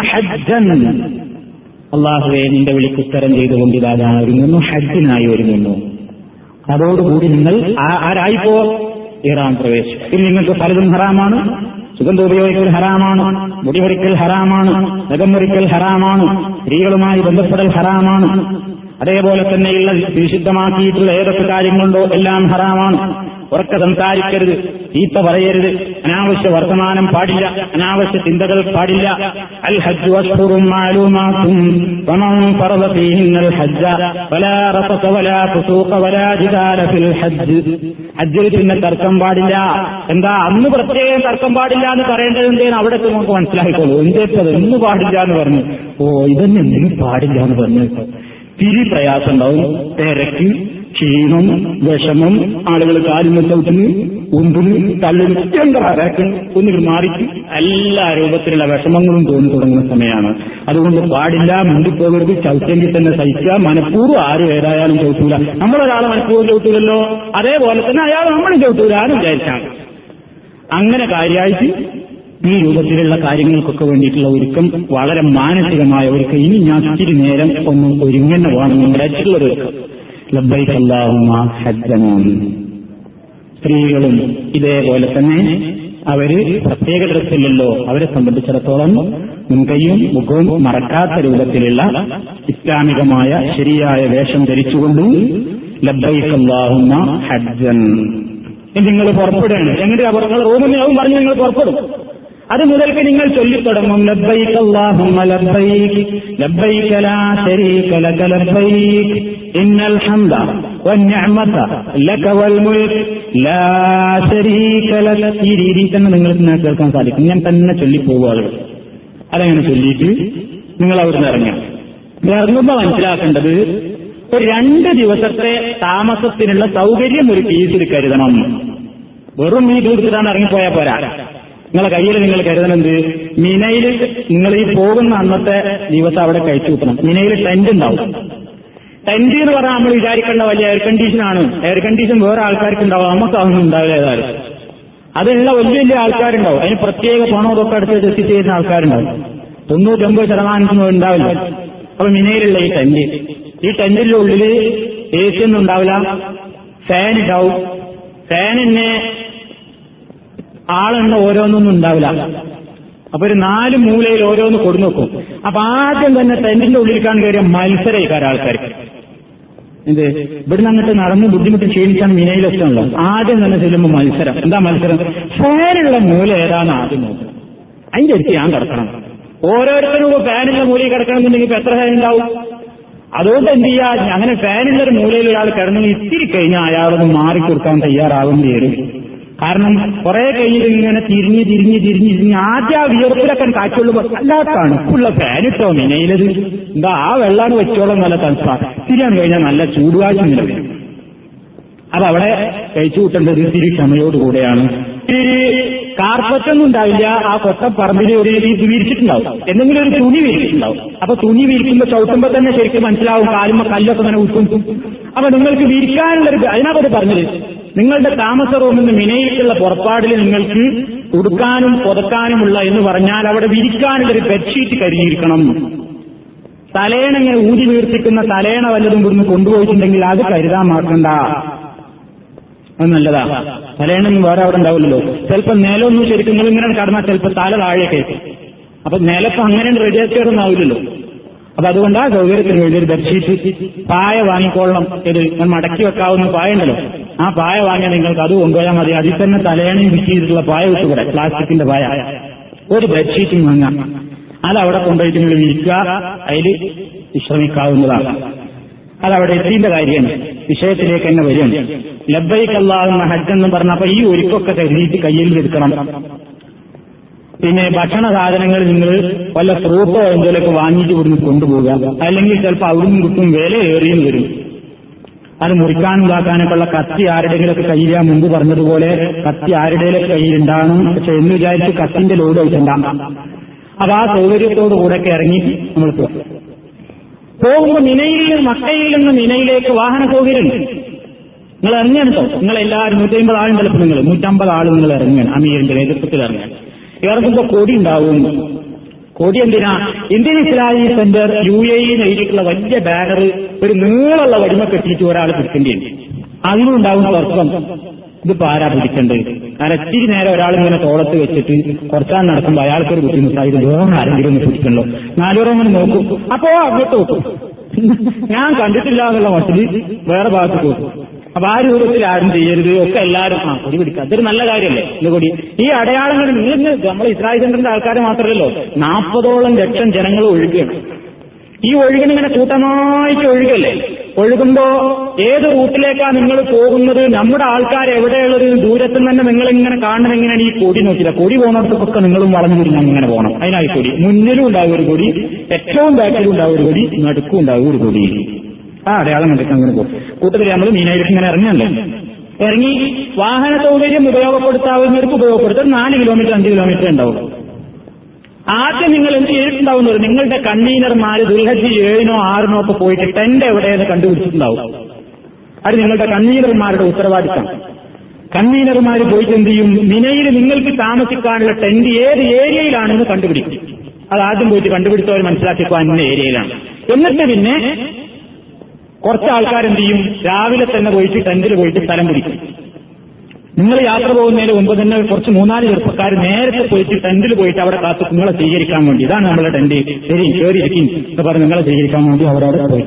ഹജ്ജൻ. അള്ളാഹുവെ നിന്റെ വിളിക്കുത്തരം ചെയ്തുകൊണ്ട് ഇതാ ഒരുങ്ങുന്നു ഹജ്ജിനായി ഒരുങ്ങുന്നു. അതോടുകൂടി നിങ്ങൾ ആരായിപ്പോ? ഇറാൻ പ്രവേശിച്ചു. ഇനി നിങ്ങൾക്ക് പലതും ഹറാമാണ്. സുഗന്ധ ഉപയോഗിക്കൽ ഹറാമാണ്. മുടിവരിക്കൽ ഹറാമാണ്. നഖം മുറിക്കൽ ഹറാമാണ്. സ്ത്രീകളുമായി ബന്ധപ്പെടൽ ഹറാമാണ്. അതേപോലെ തന്നെയുള്ള വിശുദ്ധമാക്കിയിട്ടുള്ള ഏതൊക്കെ കാര്യങ്ങളുണ്ടോ എല്ലാം ഹറാമാണ്. ഉറക്കെ സംസാരിക്കരുത് ചീത്ത പറയരുത്. അനാവശ്യ വർത്തമാനം പാടില്ല അനാവശ്യ ചിന്തകൾ പാടില്ല. അൽ ഹജ്ജ് വസ്തുറും വമൻ ഹജ്ജ വലാ വലാ ഫിൽ ഹജ്ജ്. ഹജ്ജിൽ പിന്നെ തർക്കം പാടില്ല. എന്താ അന്ന് പ്രത്യേകം തർക്കം പാടില്ല എന്ന് പറയേണ്ടത് എന്തേന്ന് അവിടെ നമുക്ക് മനസ്സിലാക്കിക്കോളൂ എന്തേക്കത് ഇന്ന് പാടില്ല എന്ന് പറഞ്ഞു. ഓ ഇതന്നെ എന്തെങ്കിലും പാടില്ല എന്ന് പറഞ്ഞു തിരി പ്രയാസം ഉണ്ടാവും തിരക്ക് ക്ഷീണം വിഷമം ആളുകൾ കാലിന് ചവിട്ടിന് ഉമ്പിന് തള്ളിന് എന്താ അരക്ക് ഒന്നുകിൽ എല്ലാ രൂപത്തിലുള്ള വിഷമങ്ങളും തോന്നി തുടങ്ങുന്ന സമയമാണ്. അതുകൊണ്ട് പാടില്ല മുണ്ടിപ്പോകരുത് ചവിട്ടെങ്കിൽ തന്നെ സഹിക്കുക മനഃപൂർവം ആരും ഏതായാലും ചവിട്ടൂല. നമ്മളൊരാളെ മനഃപൂർവം ചവിട്ടൂലല്ലോ. അതേപോലെ തന്നെ അയാൾ നമ്മളും ചവിട്ടൂല. ആരും വിചാരിച്ചാണ് അങ്ങനെ കാര്യമായിട്ട് ഈ രൂപത്തിലുള്ള കാര്യങ്ങൾക്കൊക്കെ വേണ്ടിയിട്ടുള്ള ഒരുക്കം വളരെ മാനസികമായ ഒരുക്കം. ഇനി ഞാൻ ഇത്തിരി നേരം ഒന്ന് ഒരുങ്ങന്നെ പോകണം വിചാരിച്ചിട്ടുള്ള ഒരു ഒരുക്കം. സ്ത്രീകളും ഇതേപോലെ തന്നെ അവർ പ്രത്യേക ഡ്രസ്സില്ലല്ലോ അവരെ സംബന്ധിച്ചിടത്തോളം മുൻകൈയും മുഖവും മറക്കാത്ത രൂപത്തിലുള്ള ഇസ്ലാമികമായ ശരിയായ വേഷം ധരിച്ചുകൊണ്ടും ലബ്ബൈക്ക് ഹജ്ജൻ. നിങ്ങൾ പുറപ്പെടുകയാണ്. എങ്ങനെ നിങ്ങൾ റൂമിൽ ആവും പറഞ്ഞ് നിങ്ങൾ പുറപ്പെടും. അത് മുതൽക്ക് നിങ്ങൾ ചൊല്ലിത്തുടങ്ങും. ലബ്ബൈക്ക് ഇന്നൽ ഹംദ ഈ രീതിയിൽ തന്നെ നിങ്ങൾക്ക് കേൾക്കാൻ സാധിക്കും. ഞാൻ തന്നെ ചൊല്ലിപ്പോകും ആളുകൾ അതങ്ങനെ ചൊല്ലിയിട്ട് നിങ്ങൾ അവിടുന്ന് ഇറങ്ങാം ഇറങ്ങുമ്പോ മനസ്സിലാക്കേണ്ടത് ഒരു രണ്ട് ദിവസത്തെ താമസത്തിനുള്ള സൗകര്യം ഒരു ഫീസിൽ കരുതണം. വെറും ഈ ദൂരത്തിലാണ് ഇറങ്ങിപ്പോയാൽ പോരാ. നിങ്ങളെ കയ്യിൽ നിങ്ങൾ കരുതണെന്ത്? മിനയിൽ നിങ്ങൾ ഈ പോകുന്ന അന്നത്തെ ദിവസം അവിടെ കഴിച്ചു കൂട്ടണം. മിനയിൽ ടെന്റ് ഉണ്ടാവും. ടെന്റ് എന്ന് പറഞ്ഞാൽ നമ്മൾ വിചാരിക്കേണ്ട വലിയ എയർ കണ്ടീഷൻ ആണ്. എയർ കണ്ടീഷൻ വേറെ ആൾക്കാർക്ക് ഉണ്ടാവും. നമുക്ക് അതൊന്നും ഉണ്ടാവില്ല ഏതായാലും അതിനുള്ള വലിയ വലിയ ആൾക്കാരുണ്ടാവും. അതിന് പ്രത്യേക പണം അതൊക്കെ അടുത്ത് എത്തി ചെയ്യുന്ന ആൾക്കാരുണ്ടാവും. തൊണ്ണൂറ്റൊമ്പത് ശതമാനത്തിനും ഉണ്ടാവില്ല. അപ്പൊ മിനയിലുള്ള ഈ ടെന്റ് ഈ ടെന്റിന്റെ ഉള്ളിൽ എ സി ഒന്നും ഉണ്ടാവില്ല. ഫാൻ ഉണ്ടാവും. ഫാനിന് ആളെണ്ണ ഓരോന്നൊന്നും ഉണ്ടാവില്ല. അപ്പൊ ഒരു നാല് മൂലയിൽ ഓരോന്ന് കൊടുന്നു നോക്കും അപ്പൊ ആദ്യം തന്നെ ടെന്റിന്റെ ഉള്ളിലേക്കാണ് കയറിയ മത്സരക്കാർ ആൾക്കാർക്ക് എന്ത്? ഇവിടുന്ന് അങ്ങോട്ട് നടന്ന് ബുദ്ധിമുട്ട് ക്ഷീണിച്ചാണ് വിനയിലെത്താണല്ലോ ആദ്യം തന്നെ ചെല്ലുമ്പോൾ മത്സരം. എന്താ മത്സരം? ഫാനുള്ള മൂല ഏതാണ് ആദ്യം നോക്കുന്നത് അതിന്റെ അടുത്ത് ഞാൻ കിടക്കണം. ഓരോരുത്തരും ഫാനുള്ള മൂലയിൽ കിടക്കണമെന്നുണ്ടെങ്കിൽ ഇപ്പൊ എത്ര ഫാൻ ഉണ്ടാവും? അതുകൊണ്ട് എന്ത് ചെയ്യാ? അങ്ങനെ ഫാനുള്ള ഒരു മൂലയിൽ ഒരാൾ കിടന്നു ഇത്തിരി കഴിഞ്ഞാൽ അയാളൊന്ന് മാറിക്കൊടുക്കാൻ തയ്യാറാവേണ്ടി വരും കാരണം കുറെ കയ്യിൽ ഇങ്ങനെ തിരിഞ്ഞ് തിരിഞ്ഞ് തിരിഞ്ഞ് തിരിഞ്ഞ് ആദ്യം ആ വിയർപ്പിലൊക്കെ കാറ്റുള്ളൂ അല്ലാത്താണ് തണുപ്പുള്ള ഫാനിട്ടോ മിനയിലത്. എന്താ ആ വെള്ളാണ് വെച്ചോളം നല്ല തണുപ്പാ. തിരിയാൻ കഴിഞ്ഞാൽ നല്ല ചൂടുകാറ്റ് നില വരും. അപ്പൊ അവിടെ കഴിച്ചു കൂട്ടേണ്ടത് ഇത്തിരി ക്ഷമയോടുകൂടെയാണ് ഇത്തിരി കാർപ്പറ്റൊന്നും ഉണ്ടാവില്ല. ആ കൊട്ടപ്പറമ്പിൽ ഒരു ഇത് വിരിച്ചിട്ടുണ്ടാവും. എന്തെങ്കിലും ഒരു തുണി വിരിച്ചിട്ടുണ്ടാവും. അപ്പൊ തുണി വിരിക്കുമ്പോ ചവിട്ടുമ്പോ തന്നെ ശരിക്കും മനസ്സിലാവും. കാലുമ്പോ കല്ലൊക്കെ അങ്ങനെ ഉൾക്കും അപ്പൊ നിങ്ങൾക്ക് വിരിക്കാനുള്ളൊരു അതിനകത്ത് പറഞ്ഞത്. നിങ്ങളുടെ താമസ റൂമിൽ നിന്ന് മിനയിലേക്കുള്ള പുറപ്പാടിൽ നിങ്ങൾക്ക് ഉടുക്കാനും പുതക്കാനുമുള്ള എന്ന് പറഞ്ഞാൽ അവിടെ വിരിക്കാനുള്ള ഒരു ബെഡ്ഷീറ്റ് കരുതിയിരിക്കണം. തലേണങ്ങനെ ഊതി വീർത്തിക്കുന്ന തലേണ വല്ലതും ഇവിടുന്ന് കൊണ്ടുപോയിട്ടുണ്ടെങ്കിൽ അത് കരുതാൻ മാർക്കണ്ട അത് നല്ലതാ. തലേണൊന്നും വേറെ അവിടെ ഉണ്ടാവില്ലല്ലോ. ചിലപ്പോ നിലമൊന്നും ശരിക്കും ഇങ്ങനെ കടന്നാൽ ചിലപ്പോ തല താഴെയൊക്കെ അപ്പൊ നിലപ്പം അങ്ങനെ ആവില്ലല്ലോ. അപ്പൊ അതുകൊണ്ട് ആ സൗകര്യത്തിന് വേണ്ടി ഒരു ബെഡ്ഷീറ്റ് പായ വാങ്ങിക്കൊള്ളണം. ഇത് മടക്കി വെക്കാവുന്ന പായ ഉണ്ടല്ലോ ആ പായ വാങ്ങിയാൽ നിങ്ങൾക്ക് അത് കൊണ്ടുപോയാൽ മതി. അതിൽ തന്നെ ഫിറ്റ് ചെയ്തിട്ടുള്ള പായ വിട്ടുകൂടെ? പ്ലാസ്റ്റിക്കിന്റെ പായ. ഒരു ബെഡ്ഷീറ്റും വാങ്ങാം. അത് അവിടെ കൊണ്ടുപോയിട്ട് നിങ്ങൾ വിരിക്കുക അതിൽ വിശ്രമിക്കാവുന്നതാണ്. അതവിടെ എത്തിന്റെ കാര്യമാണ് വിഷയത്തിലേക്ക് തന്നെ വരും. ലബ്ബൈക്ക് അള്ളാഹുന്ന ഹജ്ജ് എന്ന് പറഞ്ഞപ്പോ ഈ ഒരുക്കൊക്കെ കരുതിയിട്ട് കയ്യിൽ എടുക്കണം. പിന്നെ ഭക്ഷണ സാധനങ്ങൾ നിങ്ങൾ വല്ല ഫ്രൂട്ടോ എന്തെങ്കിലുമൊക്കെ വാങ്ങിച്ചു ഇവിടുന്ന് കൊണ്ടുപോകുക അല്ലെങ്കിൽ ചിലപ്പോൾ അവിടുന്ന് കിട്ടും വില ഏറിയും വരും. അത് മുറിക്കാനും ഇതാക്കാനൊക്കെ ഉള്ള കത്തി ആരുടെങ്കിലൊക്കെ കയ്യിൽ ഞാൻ മുമ്പ് പറഞ്ഞതുപോലെ കത്തി ആരുടെയൊക്കെ കയ്യിലുണ്ടാകണം പക്ഷെ എന്ന് വിചാരിച്ച് കത്തിന്റെ ലോഡ് ആയിട്ടുണ്ടാകാം അപ്പൊ ആ സൗകര്യത്തോടു ഒക്കെ ഇറങ്ങി നമ്മൾ പോകും പോകുമ്പോൾ നിനയിൽ മക്കയിൽ നിന്ന് നിനയിലേക്ക് വാഹന സൗകര്യം നിങ്ങൾ ഇറങ്ങിയാണ് കേട്ടോ നിങ്ങൾ എല്ലാവരും നൂറ്റി അമ്പത് ആളുണ്ടല്ലോ നിങ്ങൾ. നൂറ്റമ്പത് ആൾ നിങ്ങൾ ഇറങ്ങുകയാണ്. അമീറിന്റെ നേതൃത്വത്തിൽ ഇറങ്ങുകയാണ്. ഇറങ്ങുമ്പോ കൊടി ഉണ്ടാവും. കൊടി എന്തിനാ? Indian Islamic centre U A എഴുതിയിട്ടുള്ള വലിയ ബാനർ ഒരു നീളമുള്ള വടിമ കെട്ടിയിട്ട് ഒരാൾ പിടിക്കേണ്ടി അതിനും അതിനുണ്ടാവും തർക്കം. ഇതിപ്പോ ആരാ പിടിക്കേണ്ടത്? കാരണം ഇത്തിരി നേരം ഒരാൾ ഇങ്ങനെ തോളത്ത് വെച്ചിട്ട് കുറച്ചാൽ നടക്കുമ്പോ അയാൾക്കൊരു ബുദ്ധിമുട്ടായി. വേറെ ആരെങ്കിലും പിടിക്കണല്ലോ. നാലുപേരും അങ്ങനെ നോക്കും. അപ്പോ അങ്ങോട്ട് നോക്കും. ഞാൻ കണ്ടിട്ടില്ല എന്നുള്ള മട്ടിൽ വേറെ ഭാഗത്ത് പോകും അപ്പൊ ആ രൂപത്തിൽ ആരും ചെയ്യരുത്. ഒക്കെ എല്ലാവരും ആ കൊടി പിടിക്കുക. അതൊരു നല്ല കാര്യമല്ലേ? ഇത് കൊടി ഈ അടയാളങ്ങൾ നിങ്ങൾ നമ്മൾ ഇസ്രായേൽ സെന്ററിന്റെ ആൾക്കാർ മാത്രമല്ലല്ലോ നാൽപ്പതോളം ലക്ഷം ജനങ്ങൾ ഒഴുകുകയാണ്. ഈ ഒഴുകിനിങ്ങനെ കൂട്ടമായിട്ട് ഒഴുകല്ലേ? ഒഴുകുമ്പോ ഏത് റൂട്ടിലേക്കാ നിങ്ങൾ പോകുന്നത്? നമ്മുടെ ആൾക്കാർ എവിടെയുള്ളത്? ദൂരത്തിൽ തന്നെ നിങ്ങൾ ഇങ്ങനെ കാണണം എങ്ങനെയാണ് ഈ കൊടി നോക്കില്ല കൊടി പോകുന്നിടത്തൊക്കെ നിങ്ങളും വളഞ്ഞു തിരിഞ്ഞ് അങ്ങനെ പോകണം അതിനായി കൊടി മുന്നിലും ഉണ്ടാവും ഒരു കൊടി ഏറ്റവും ബാക്കിലും ഉണ്ടാവും ഒരു കൊടി നടുക്കും ഉണ്ടാവും ഒരു കൊടി ആ അടയാളം കണ്ടിട്ട് അങ്ങനെ പോകും കൂട്ടത്തിൽ നമ്മൾ മീനായിട്ട് ഇങ്ങനെ ഇറങ്ങിയല്ലേ ഇറങ്ങി വാഹന സൗകര്യം ഉപയോഗപ്പെടുത്താവുന്നവർക്ക് ഉപയോഗപ്പെടുത്താൻ നാല് കിലോമീറ്റർ അഞ്ച് കിലോമീറ്റർ ഉണ്ടാവും. ആദ്യം നിങ്ങൾ എന്ത് ചെയ്തിട്ടുണ്ടാവുന്നത് നിങ്ങളുടെ കൺവീനർമാര് ദുൽഹജി ഏഴിനോ ആറിനോ ഒക്കെ പോയിട്ട് ടെന്റ് എവിടെയെന്ന് കണ്ടുപിടിച്ചിട്ടുണ്ടാവും. അത് നിങ്ങളുടെ കൺവീനർമാരുടെ ഉത്തരവാദിത്തം. കൺവീനർമാർ പോയിട്ട് എന്ത് ചെയ്യും? മിനയിൽ നിങ്ങൾക്ക് താമസിക്കാനുള്ള ടെന്റ് ഏത് ഏരിയയിലാണെന്ന് കണ്ടുപിടിക്കും. അത് ആദ്യം പോയിട്ട് കണ്ടുപിടിച്ചവർ മനസ്സിലാക്കി അന്ന ഏരിയയിലാണ്. എന്നിട്ട് പിന്നെ കുറച്ച് ആൾക്കാരെന്ത് ചെയ്യും? രാവിലെ തന്നെ പോയിട്ട് ടെന്റിൽ പോയിട്ട് സ്ഥലം പിടിക്കും. നിങ്ങൾ യാത്ര പോകുന്നതിന് മുമ്പ് തന്നെ കുറച്ച് മൂന്നാൽ ചെറുപ്പക്കാർ നേരത്തെ പോയിട്ട് ടെന്റിൽ പോയിട്ട് അവിടെ കാത്ത് നിങ്ങളെ സ്വീകരിക്കാൻ വേണ്ടി. ഇതാണ് നമ്മുടെ ടെന്റ്. ശരി കയറിയിരിക്കും എന്ന് പറഞ്ഞ് നിങ്ങളെ സ്വീകരിക്കാൻ വേണ്ടി അവരവിടെ പോയി.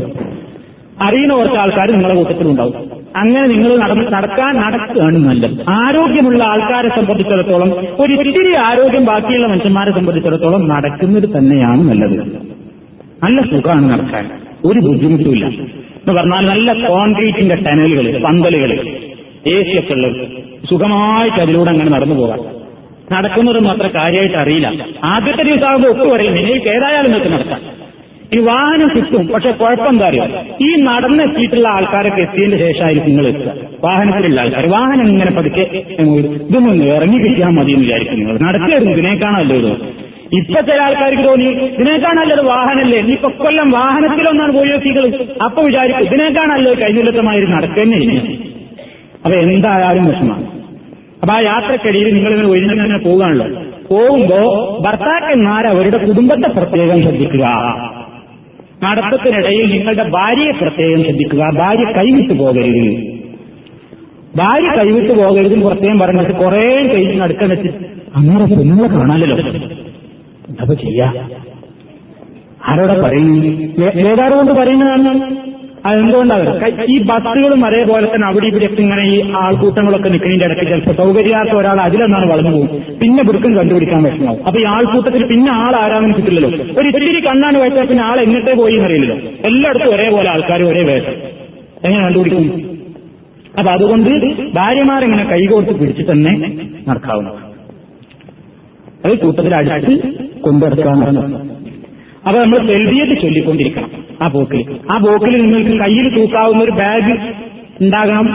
അറിയുന്ന കുറച്ച് ആൾക്കാർ നിങ്ങളുടെ കൂട്ടത്തിലുണ്ടാവും അങ്ങനെ നിങ്ങൾ നടന്ന് നടക്കാൻ നടക്കുകയാണ് നല്ലത്. ആരോഗ്യമുള്ള ആൾക്കാരെ സംബന്ധിച്ചിടത്തോളം ഒരു ഇത്തിരി ആരോഗ്യം ബാക്കിയുള്ള മനുഷ്യന്മാരെ സംബന്ധിച്ചിടത്തോളം നടക്കുന്നത് തന്നെയാണ് നല്ലത്. നല്ല സുഖമാണ് നടക്കാൻ. ഒരു ബുദ്ധിമുട്ടുമില്ല. എന്ന് പറഞ്ഞാൽ നല്ല കോൺക്രീറ്റിന്റെ ടനലുകൾ പന്തലുകൾ എ സി ഒക്കെ ഉള്ളത് സുഖമായിട്ട് അതിലൂടെ അങ്ങനെ നടന്നു പോകാം. നടക്കുന്നതൊന്നും അത്ര കാര്യമായിട്ട് അറിയില്ല. ആദ്യത്തെ ദിവസമാകുമ്പോൾ ഒപ്പ് പറയും നിങ്ങൾക്ക് ഏതായാലും നിങ്ങൾക്ക് നടക്കാം ഈ വാഹനം കിട്ടും. പക്ഷെ കുഴപ്പം എന്താ അറിയോ? ഈ നടന്നെത്തിയിട്ടുള്ള ആൾക്കാരൊക്കെ എത്തിയതിന്റെ ശേഷമായിരിക്കും നിങ്ങൾ എത്തുക. വാഹനത്തിലുള്ള ആൾക്കാർ. വാഹനം ഇങ്ങനെ പതുക്കെ ഇതൊന്നും ഇറങ്ങി കിട്ടിയാൽ മതി എന്ന് വിചാരിക്കും നിങ്ങൾ. നടക്കുകയായിരുന്നു. ഇതിനേക്കാണല്ലോ ഇത്? ഇപ്പൊ ചില ആൾക്കാർക്ക് തോന്നി ഇതിനേക്കാണല്ലത് വാഹനല്ലേ. ഇനിയിപ്പൊ കൊല്ലം വാഹനത്തിലൊന്നാണ് പോയി അപ്പൊ വിചാരിക്കും ഇതിനേക്കാണല്ലോ കഴിഞ്ഞുലത്തമായിരുന്നു നടക്കന്നെ അപ്പൊ എന്തായാലും വിഷമാണ് അപ്പൊ ആ യാത്രക്കിടയിൽ നിങ്ങൾ ഇങ്ങനെ തന്നെ പോകാണല്ലോ. പോകുമ്പോ ഭർത്താക്കന്മാർ അവരുടെ കുടുംബത്തെ പ്രത്യേകം ശ്രദ്ധിക്കുക. നടത്തത്തിനിടയിൽ നിങ്ങളുടെ ഭാര്യയെ പ്രത്യേകം ശ്രദ്ധിക്കുക. ഭാര്യ കൈവിട്ടു പോകരുത്. ഭാര്യ കൈവിട്ടു പോകരുതെന്ന് പ്രത്യേകം പറഞ്ഞിട്ട് കുറെ കഴിഞ്ഞ് വെച്ചിട്ട് അങ്ങനെ പെണ്ണുങ്ങളെ കാണാനല്ലോ എന്താ ചെയ്യാ. ആരോടെ പറയുന്നു ഏതാരും കൊണ്ട് പറയുന്നതാണ് അതെന്തുകൊണ്ടാണ്? ഈ ബസ്സുകളും അതേപോലെ തന്നെ അവിടെ ഇവിടെയൊക്കെ ഇങ്ങനെ ഈ ആൾക്കൂട്ടങ്ങളൊക്കെ നിൽക്കുന്നതിന്റെ ഇടയ്ക്ക് ചിലപ്പോൾ സൗകര്യാത്ത ഒരാൾ അതിലൊന്നാണ് വളർന്നു പോകും പിന്നെ വൃക്കം കണ്ടുപിടിക്കാൻ വിഷമാവും അപ്പൊ ഈ ആൾക്കൂട്ടത്തിൽ പിന്നെ ആൾ ആരാമെന്ന് കിട്ടില്ലല്ലോ. ഒരു ഇത്തിരി കണ്ണാണ് വെച്ചാൽ പിന്നെ ആൾ എങ്ങോട്ടേ പോയി എന്നറിയില്ലല്ലോ. എല്ലായിടത്തും ഒരേപോലെ ആൾക്കാർ ഒരേ വേഷം. എങ്ങനെ കണ്ടുപിടിക്കും? അപ്പൊ അതുകൊണ്ട് ഭാര്യമാരെങ്ങനെ കൈകോർത്ത് പിടിച്ച് തന്നെ നടക്കാവുന്നു അത് കൂട്ടത്തിൽ അടുത്ത് കൊണ്ടെടുക്കാവുന്നതാണ് അപ്പൊ നമ്മൾ തെൽബിയത്ത് ചൊല്ലിക്കൊണ്ടിരിക്കണം. ആ പോക്കിൽ ആ പോക്കിൽ നിങ്ങൾക്ക് കയ്യിൽ തൂക്കാവുന്ന ഒരു ബാഗ് ഉണ്ടാകണം.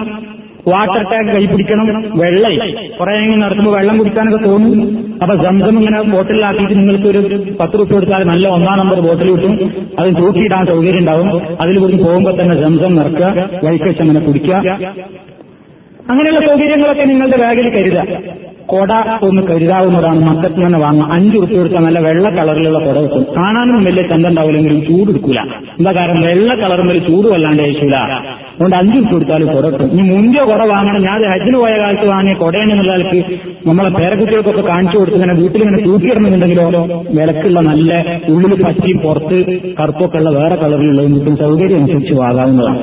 വാട്ടർ ടാങ്ക് കൈ പിടിക്കണം. വെള്ളം കുറെ ഇങ്ങനെ നടത്തുമ്പോൾ വെള്ളം കുടിക്കാനൊക്കെ തോന്നും. അപ്പൊ സംസം ഇങ്ങനെ ബോട്ടിലാക്കിയിട്ട് നിങ്ങൾക്ക് ഒരു പത്ത് റുപ്യ കൊടുത്താൽ നല്ല ഒന്നാം നമ്പർ ബോട്ടിൽ കിട്ടും. അത് തൂക്കിയിടാൻ സൗകര്യം ഉണ്ടാവും. അതിൽ കൂടി പോകുമ്പോൾ തന്നെ സംസം നിറക്കുക വൈക്കച്ച് അങ്ങനെ കുടിക്കുക. അങ്ങനെയുള്ള സൗകര്യങ്ങളൊക്കെ നിങ്ങളുടെ ബാഗിൽ കരുതുക കൊട ഒന്ന് കരുതാവുന്നതാണ്. മക്കത്ത് നിന്ന് വാങ്ങുക. അഞ്ചു റുപ്യ കൊടുത്താൽ നല്ല വെള്ള കളറിലുള്ള കൊട കിട്ടും. കാണാനും വലിയ ചന്തണ്ടാവില്ലെങ്കിലും ചൂട് എടുക്കൂല എന്താ കാരണം? വെള്ള കളറും ഒരു ചൂട് വല്ലാണ്ട് അയച്ചില്ല അതുകൊണ്ട് അഞ്ചു റുപ്യ കൊടുത്താലും കൊട കിട്ടും. ഇനി മുന്തിയ കൊട വാങ്ങണം. ഞാൻ ഹജ്ജിന് പോയ കാലത്ത് വാങ്ങിയ കൊടയാണെന്നുള്ള നമ്മളെ പേരക്കുട്ടികൾക്കൊക്കെ കാണിച്ചു കൊടുത്ത് ഇങ്ങനെ വീട്ടിലിങ്ങനെ തൂക്കിയിടണമെന്നുണ്ടെങ്കിലോ വിലക്കുള്ള നല്ല ഉള്ളിൽ പറ്റി പുറത്ത് കറുപ്പൊക്കെ ഉള്ള വേറെ കളറിലുള്ള കിട്ടും സൗകര്യം അനുസരിച്ച് വാങ്ങാവുന്നതാണ്.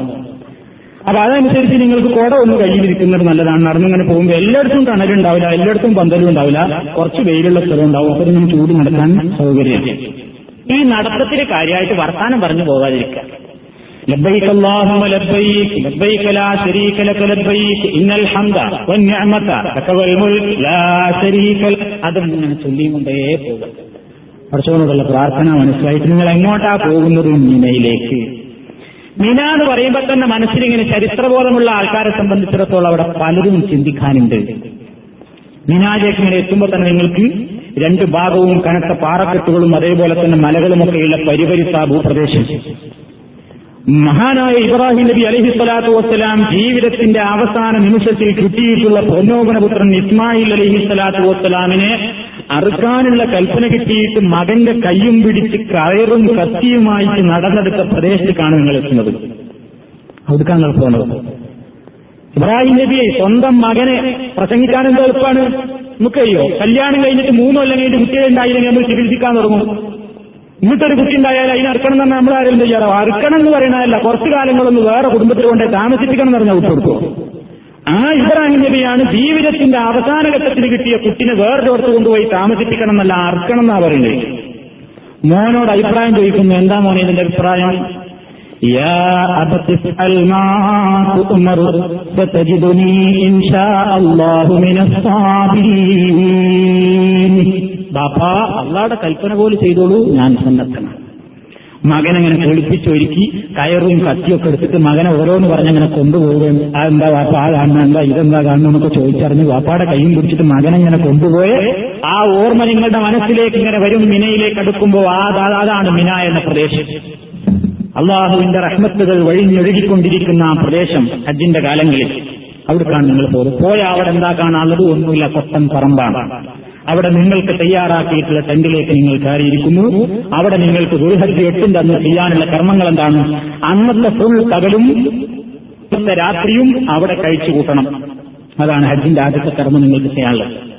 അപ്പൊ അതനുസരിച്ച് നിങ്ങൾക്ക് കുട ഒന്ന് കയ്യിലിരിക്കുന്നത് നല്ലതാണ് നടന്നിങ്ങനെ പോകുമ്പോൾ എല്ലായിടത്തും തണലുണ്ടാവില്ല എല്ലായിടത്തും പന്തലും ഉണ്ടാവില്ല കുറച്ച് വെയിലുള്ള സ്ഥലം ഉണ്ടാവും അപ്പൊ നിങ്ങൾ ചൂട് നടക്കാൻ സൗകര്യം ഈ നടത്തത്തിന് കാര്യമായിട്ട് വർത്താനം പറഞ്ഞു പോകാതിരിക്കുക لبيك اللهم لبيك لبيك لا شريك لك لبيك إن الحمد والنعمة لك والملك لا شريك لك അതും ഇങ്ങനെ ചൊല്ലിയും കൊണ്ടേ പോകുക പഠിച്ചവനോടുള്ള പ്രാർത്ഥന മനസ്സിലായിട്ട് നിങ്ങൾ എങ്ങോട്ടാ പോകുന്നത് മീനയിലേക്ക് മിന എന്ന് പറയുമ്പോൾ തന്നെ മനസ്സിലിങ്ങനെ ചരിത്രബോധമുള്ള ആൾക്കാരെ സംബന്ധിച്ചിടത്തോളം അവിടെ പലരും ചിന്തിക്കാനുണ്ട്. മിനാജേക്ക് ഇങ്ങനെ എത്തുമ്പോൾ തന്നെ നിങ്ങൾക്ക് രണ്ട് ഭാഗവും കനത്ത പാറക്കെട്ടുകളും അതേപോലെ തന്നെ മലകളുമൊക്കെയുള്ള പരിപരിത്ത ഭൂപ്രദേശം. മഹാനായ ഇബ്രാഹിം നബി അലഹി സ്വലാത്തു വസ്സലാം ജീവിതത്തിന്റെ അവസാന നിമിഷത്തിൽ കിട്ടിയിട്ടുള്ള പൊന്നോപനപുത്രൻ ഇസ്മായിൽ അലഹി സ്വലാത്തു വസ്സലാമിനെ അറുക്കാനുള്ള കൽപ്പന കിട്ടിയിട്ട് മകന്റെ കയ്യും പിടിച്ച് കയറും കത്തിയുമായി നടന്നെടുത്ത പ്രദേശത്തേക്കാണ് നിങ്ങൾ എത്തുന്നത്. അവിടുക്കാണ് നിങ്ങൾ ഇബ്രാഹിം നബിയെ സ്വന്തം മകനെ പ്രസംഗിക്കാൻ എന്താ എളുപ്പമാണ് നമുക്കറിയോ? കല്യാണം കഴിഞ്ഞിട്ട് മൂന്നോ അല്ലെങ്കിൽ കഴിഞ്ഞിട്ട് കുട്ടികളുണ്ടായില്ലെങ്കിൽ നമ്മൾ ചികിത്സിക്കാൻ തുടങ്ങും. ഇന്നിട്ടൊരു കുട്ടി ഉണ്ടായാലും അതിന് അറുക്കണം എന്ന് നമ്മളാരും ചെയ്യാറോ? അറുക്കണം എന്ന് പറയണതല്ല കുറച്ചു കാലങ്ങളൊന്ന് വേറെ കുടുംബത്തിൽ കൊണ്ടേ താമസിപ്പിക്കണം എന്ന് പറഞ്ഞാൽ ആ ഇബ്രാഹിം നബിയാണ് ജീവിതത്തിന്റെ അവസാന ഘട്ടത്തിൽ കിട്ടിയ കുട്ടിനെ വേറൊരിടത്ത് കൊണ്ടുപോയി താമസിപ്പിക്കണം എന്നല്ല അർക്കണം എന്നാ പറയുന്നത്. മോനോട് അഭിപ്രായം ചോദിക്കുന്നു എന്താ മോനെ ഇതിന്റെ അഭിപ്രായം? ബാപ്പാ അള്ളാടെ കൽപ്പന പോലെ ചെയ്തോളൂ ഞാൻ സന്നദ്ധനാണ്. മകനങ്ങനെ കുളിപ്പിച്ചൊരുക്കി കയറും കത്തിയൊക്കെ എടുത്തിട്ട് മകനെ ഓരോന്ന് പറഞ്ഞങ്ങനെ കൊണ്ടുപോവുകയും എന്താ വാപ്പ ആ കാണുന്ന എന്താ ഇതെന്താ കാണുന്ന എന്നൊക്കെ ചോദിച്ചറിഞ്ഞ് വാപ്പാടെ കൈയും പിടിച്ചിട്ട് മകനെങ്ങനെ കൊണ്ടുപോയി ആ ഓർമ്മ നിങ്ങളുടെ മനസ്സിലേക്ക് ഇങ്ങനെ വരും മിനയിലേക്ക് അടുക്കുമ്പോൾ ആ അതാണ് മിന എന്ന പ്രദേശം. അള്ളാഹുവിന്റെ റഹ്മത്തുകൾ വഴിഞ്ഞൊഴുകിക്കൊണ്ടിരിക്കുന്ന ആ പ്രദേശം ഹജ്ജിന്റെ കാലങ്ങളിൽ. അവിടേക്കാണ് നിങ്ങൾ പോകുന്നത് പോയ അവിടെ എന്താ കാണാനുള്ളത്? ഒന്നുമില്ല കൊത്തൻ പറമ്പാണ്. അവിടെ നിങ്ങൾക്ക് തയ്യാറാക്കിയിട്ടുള്ള ടെന്റിലേക്ക് നിങ്ങൾ കയറിയിരിക്കുന്നു. അവിടെ നിങ്ങൾക്ക് ദുരിഹത്തി എട്ടിന്റെ അന്ന് ചെയ്യാനുള്ള കർമ്മങ്ങൾ എന്താണ് അന്നത്തെ ഫുൾ ഇന്നത്തെ രാത്രിയും അവിടെ കഴിച്ചു കൂട്ടണം. അതാണ് ഹജ്ജിന്റെ ആദ്യത്തെ കർമ്മം നിങ്ങൾക്ക് ചെയ്യാനുള്ളത്.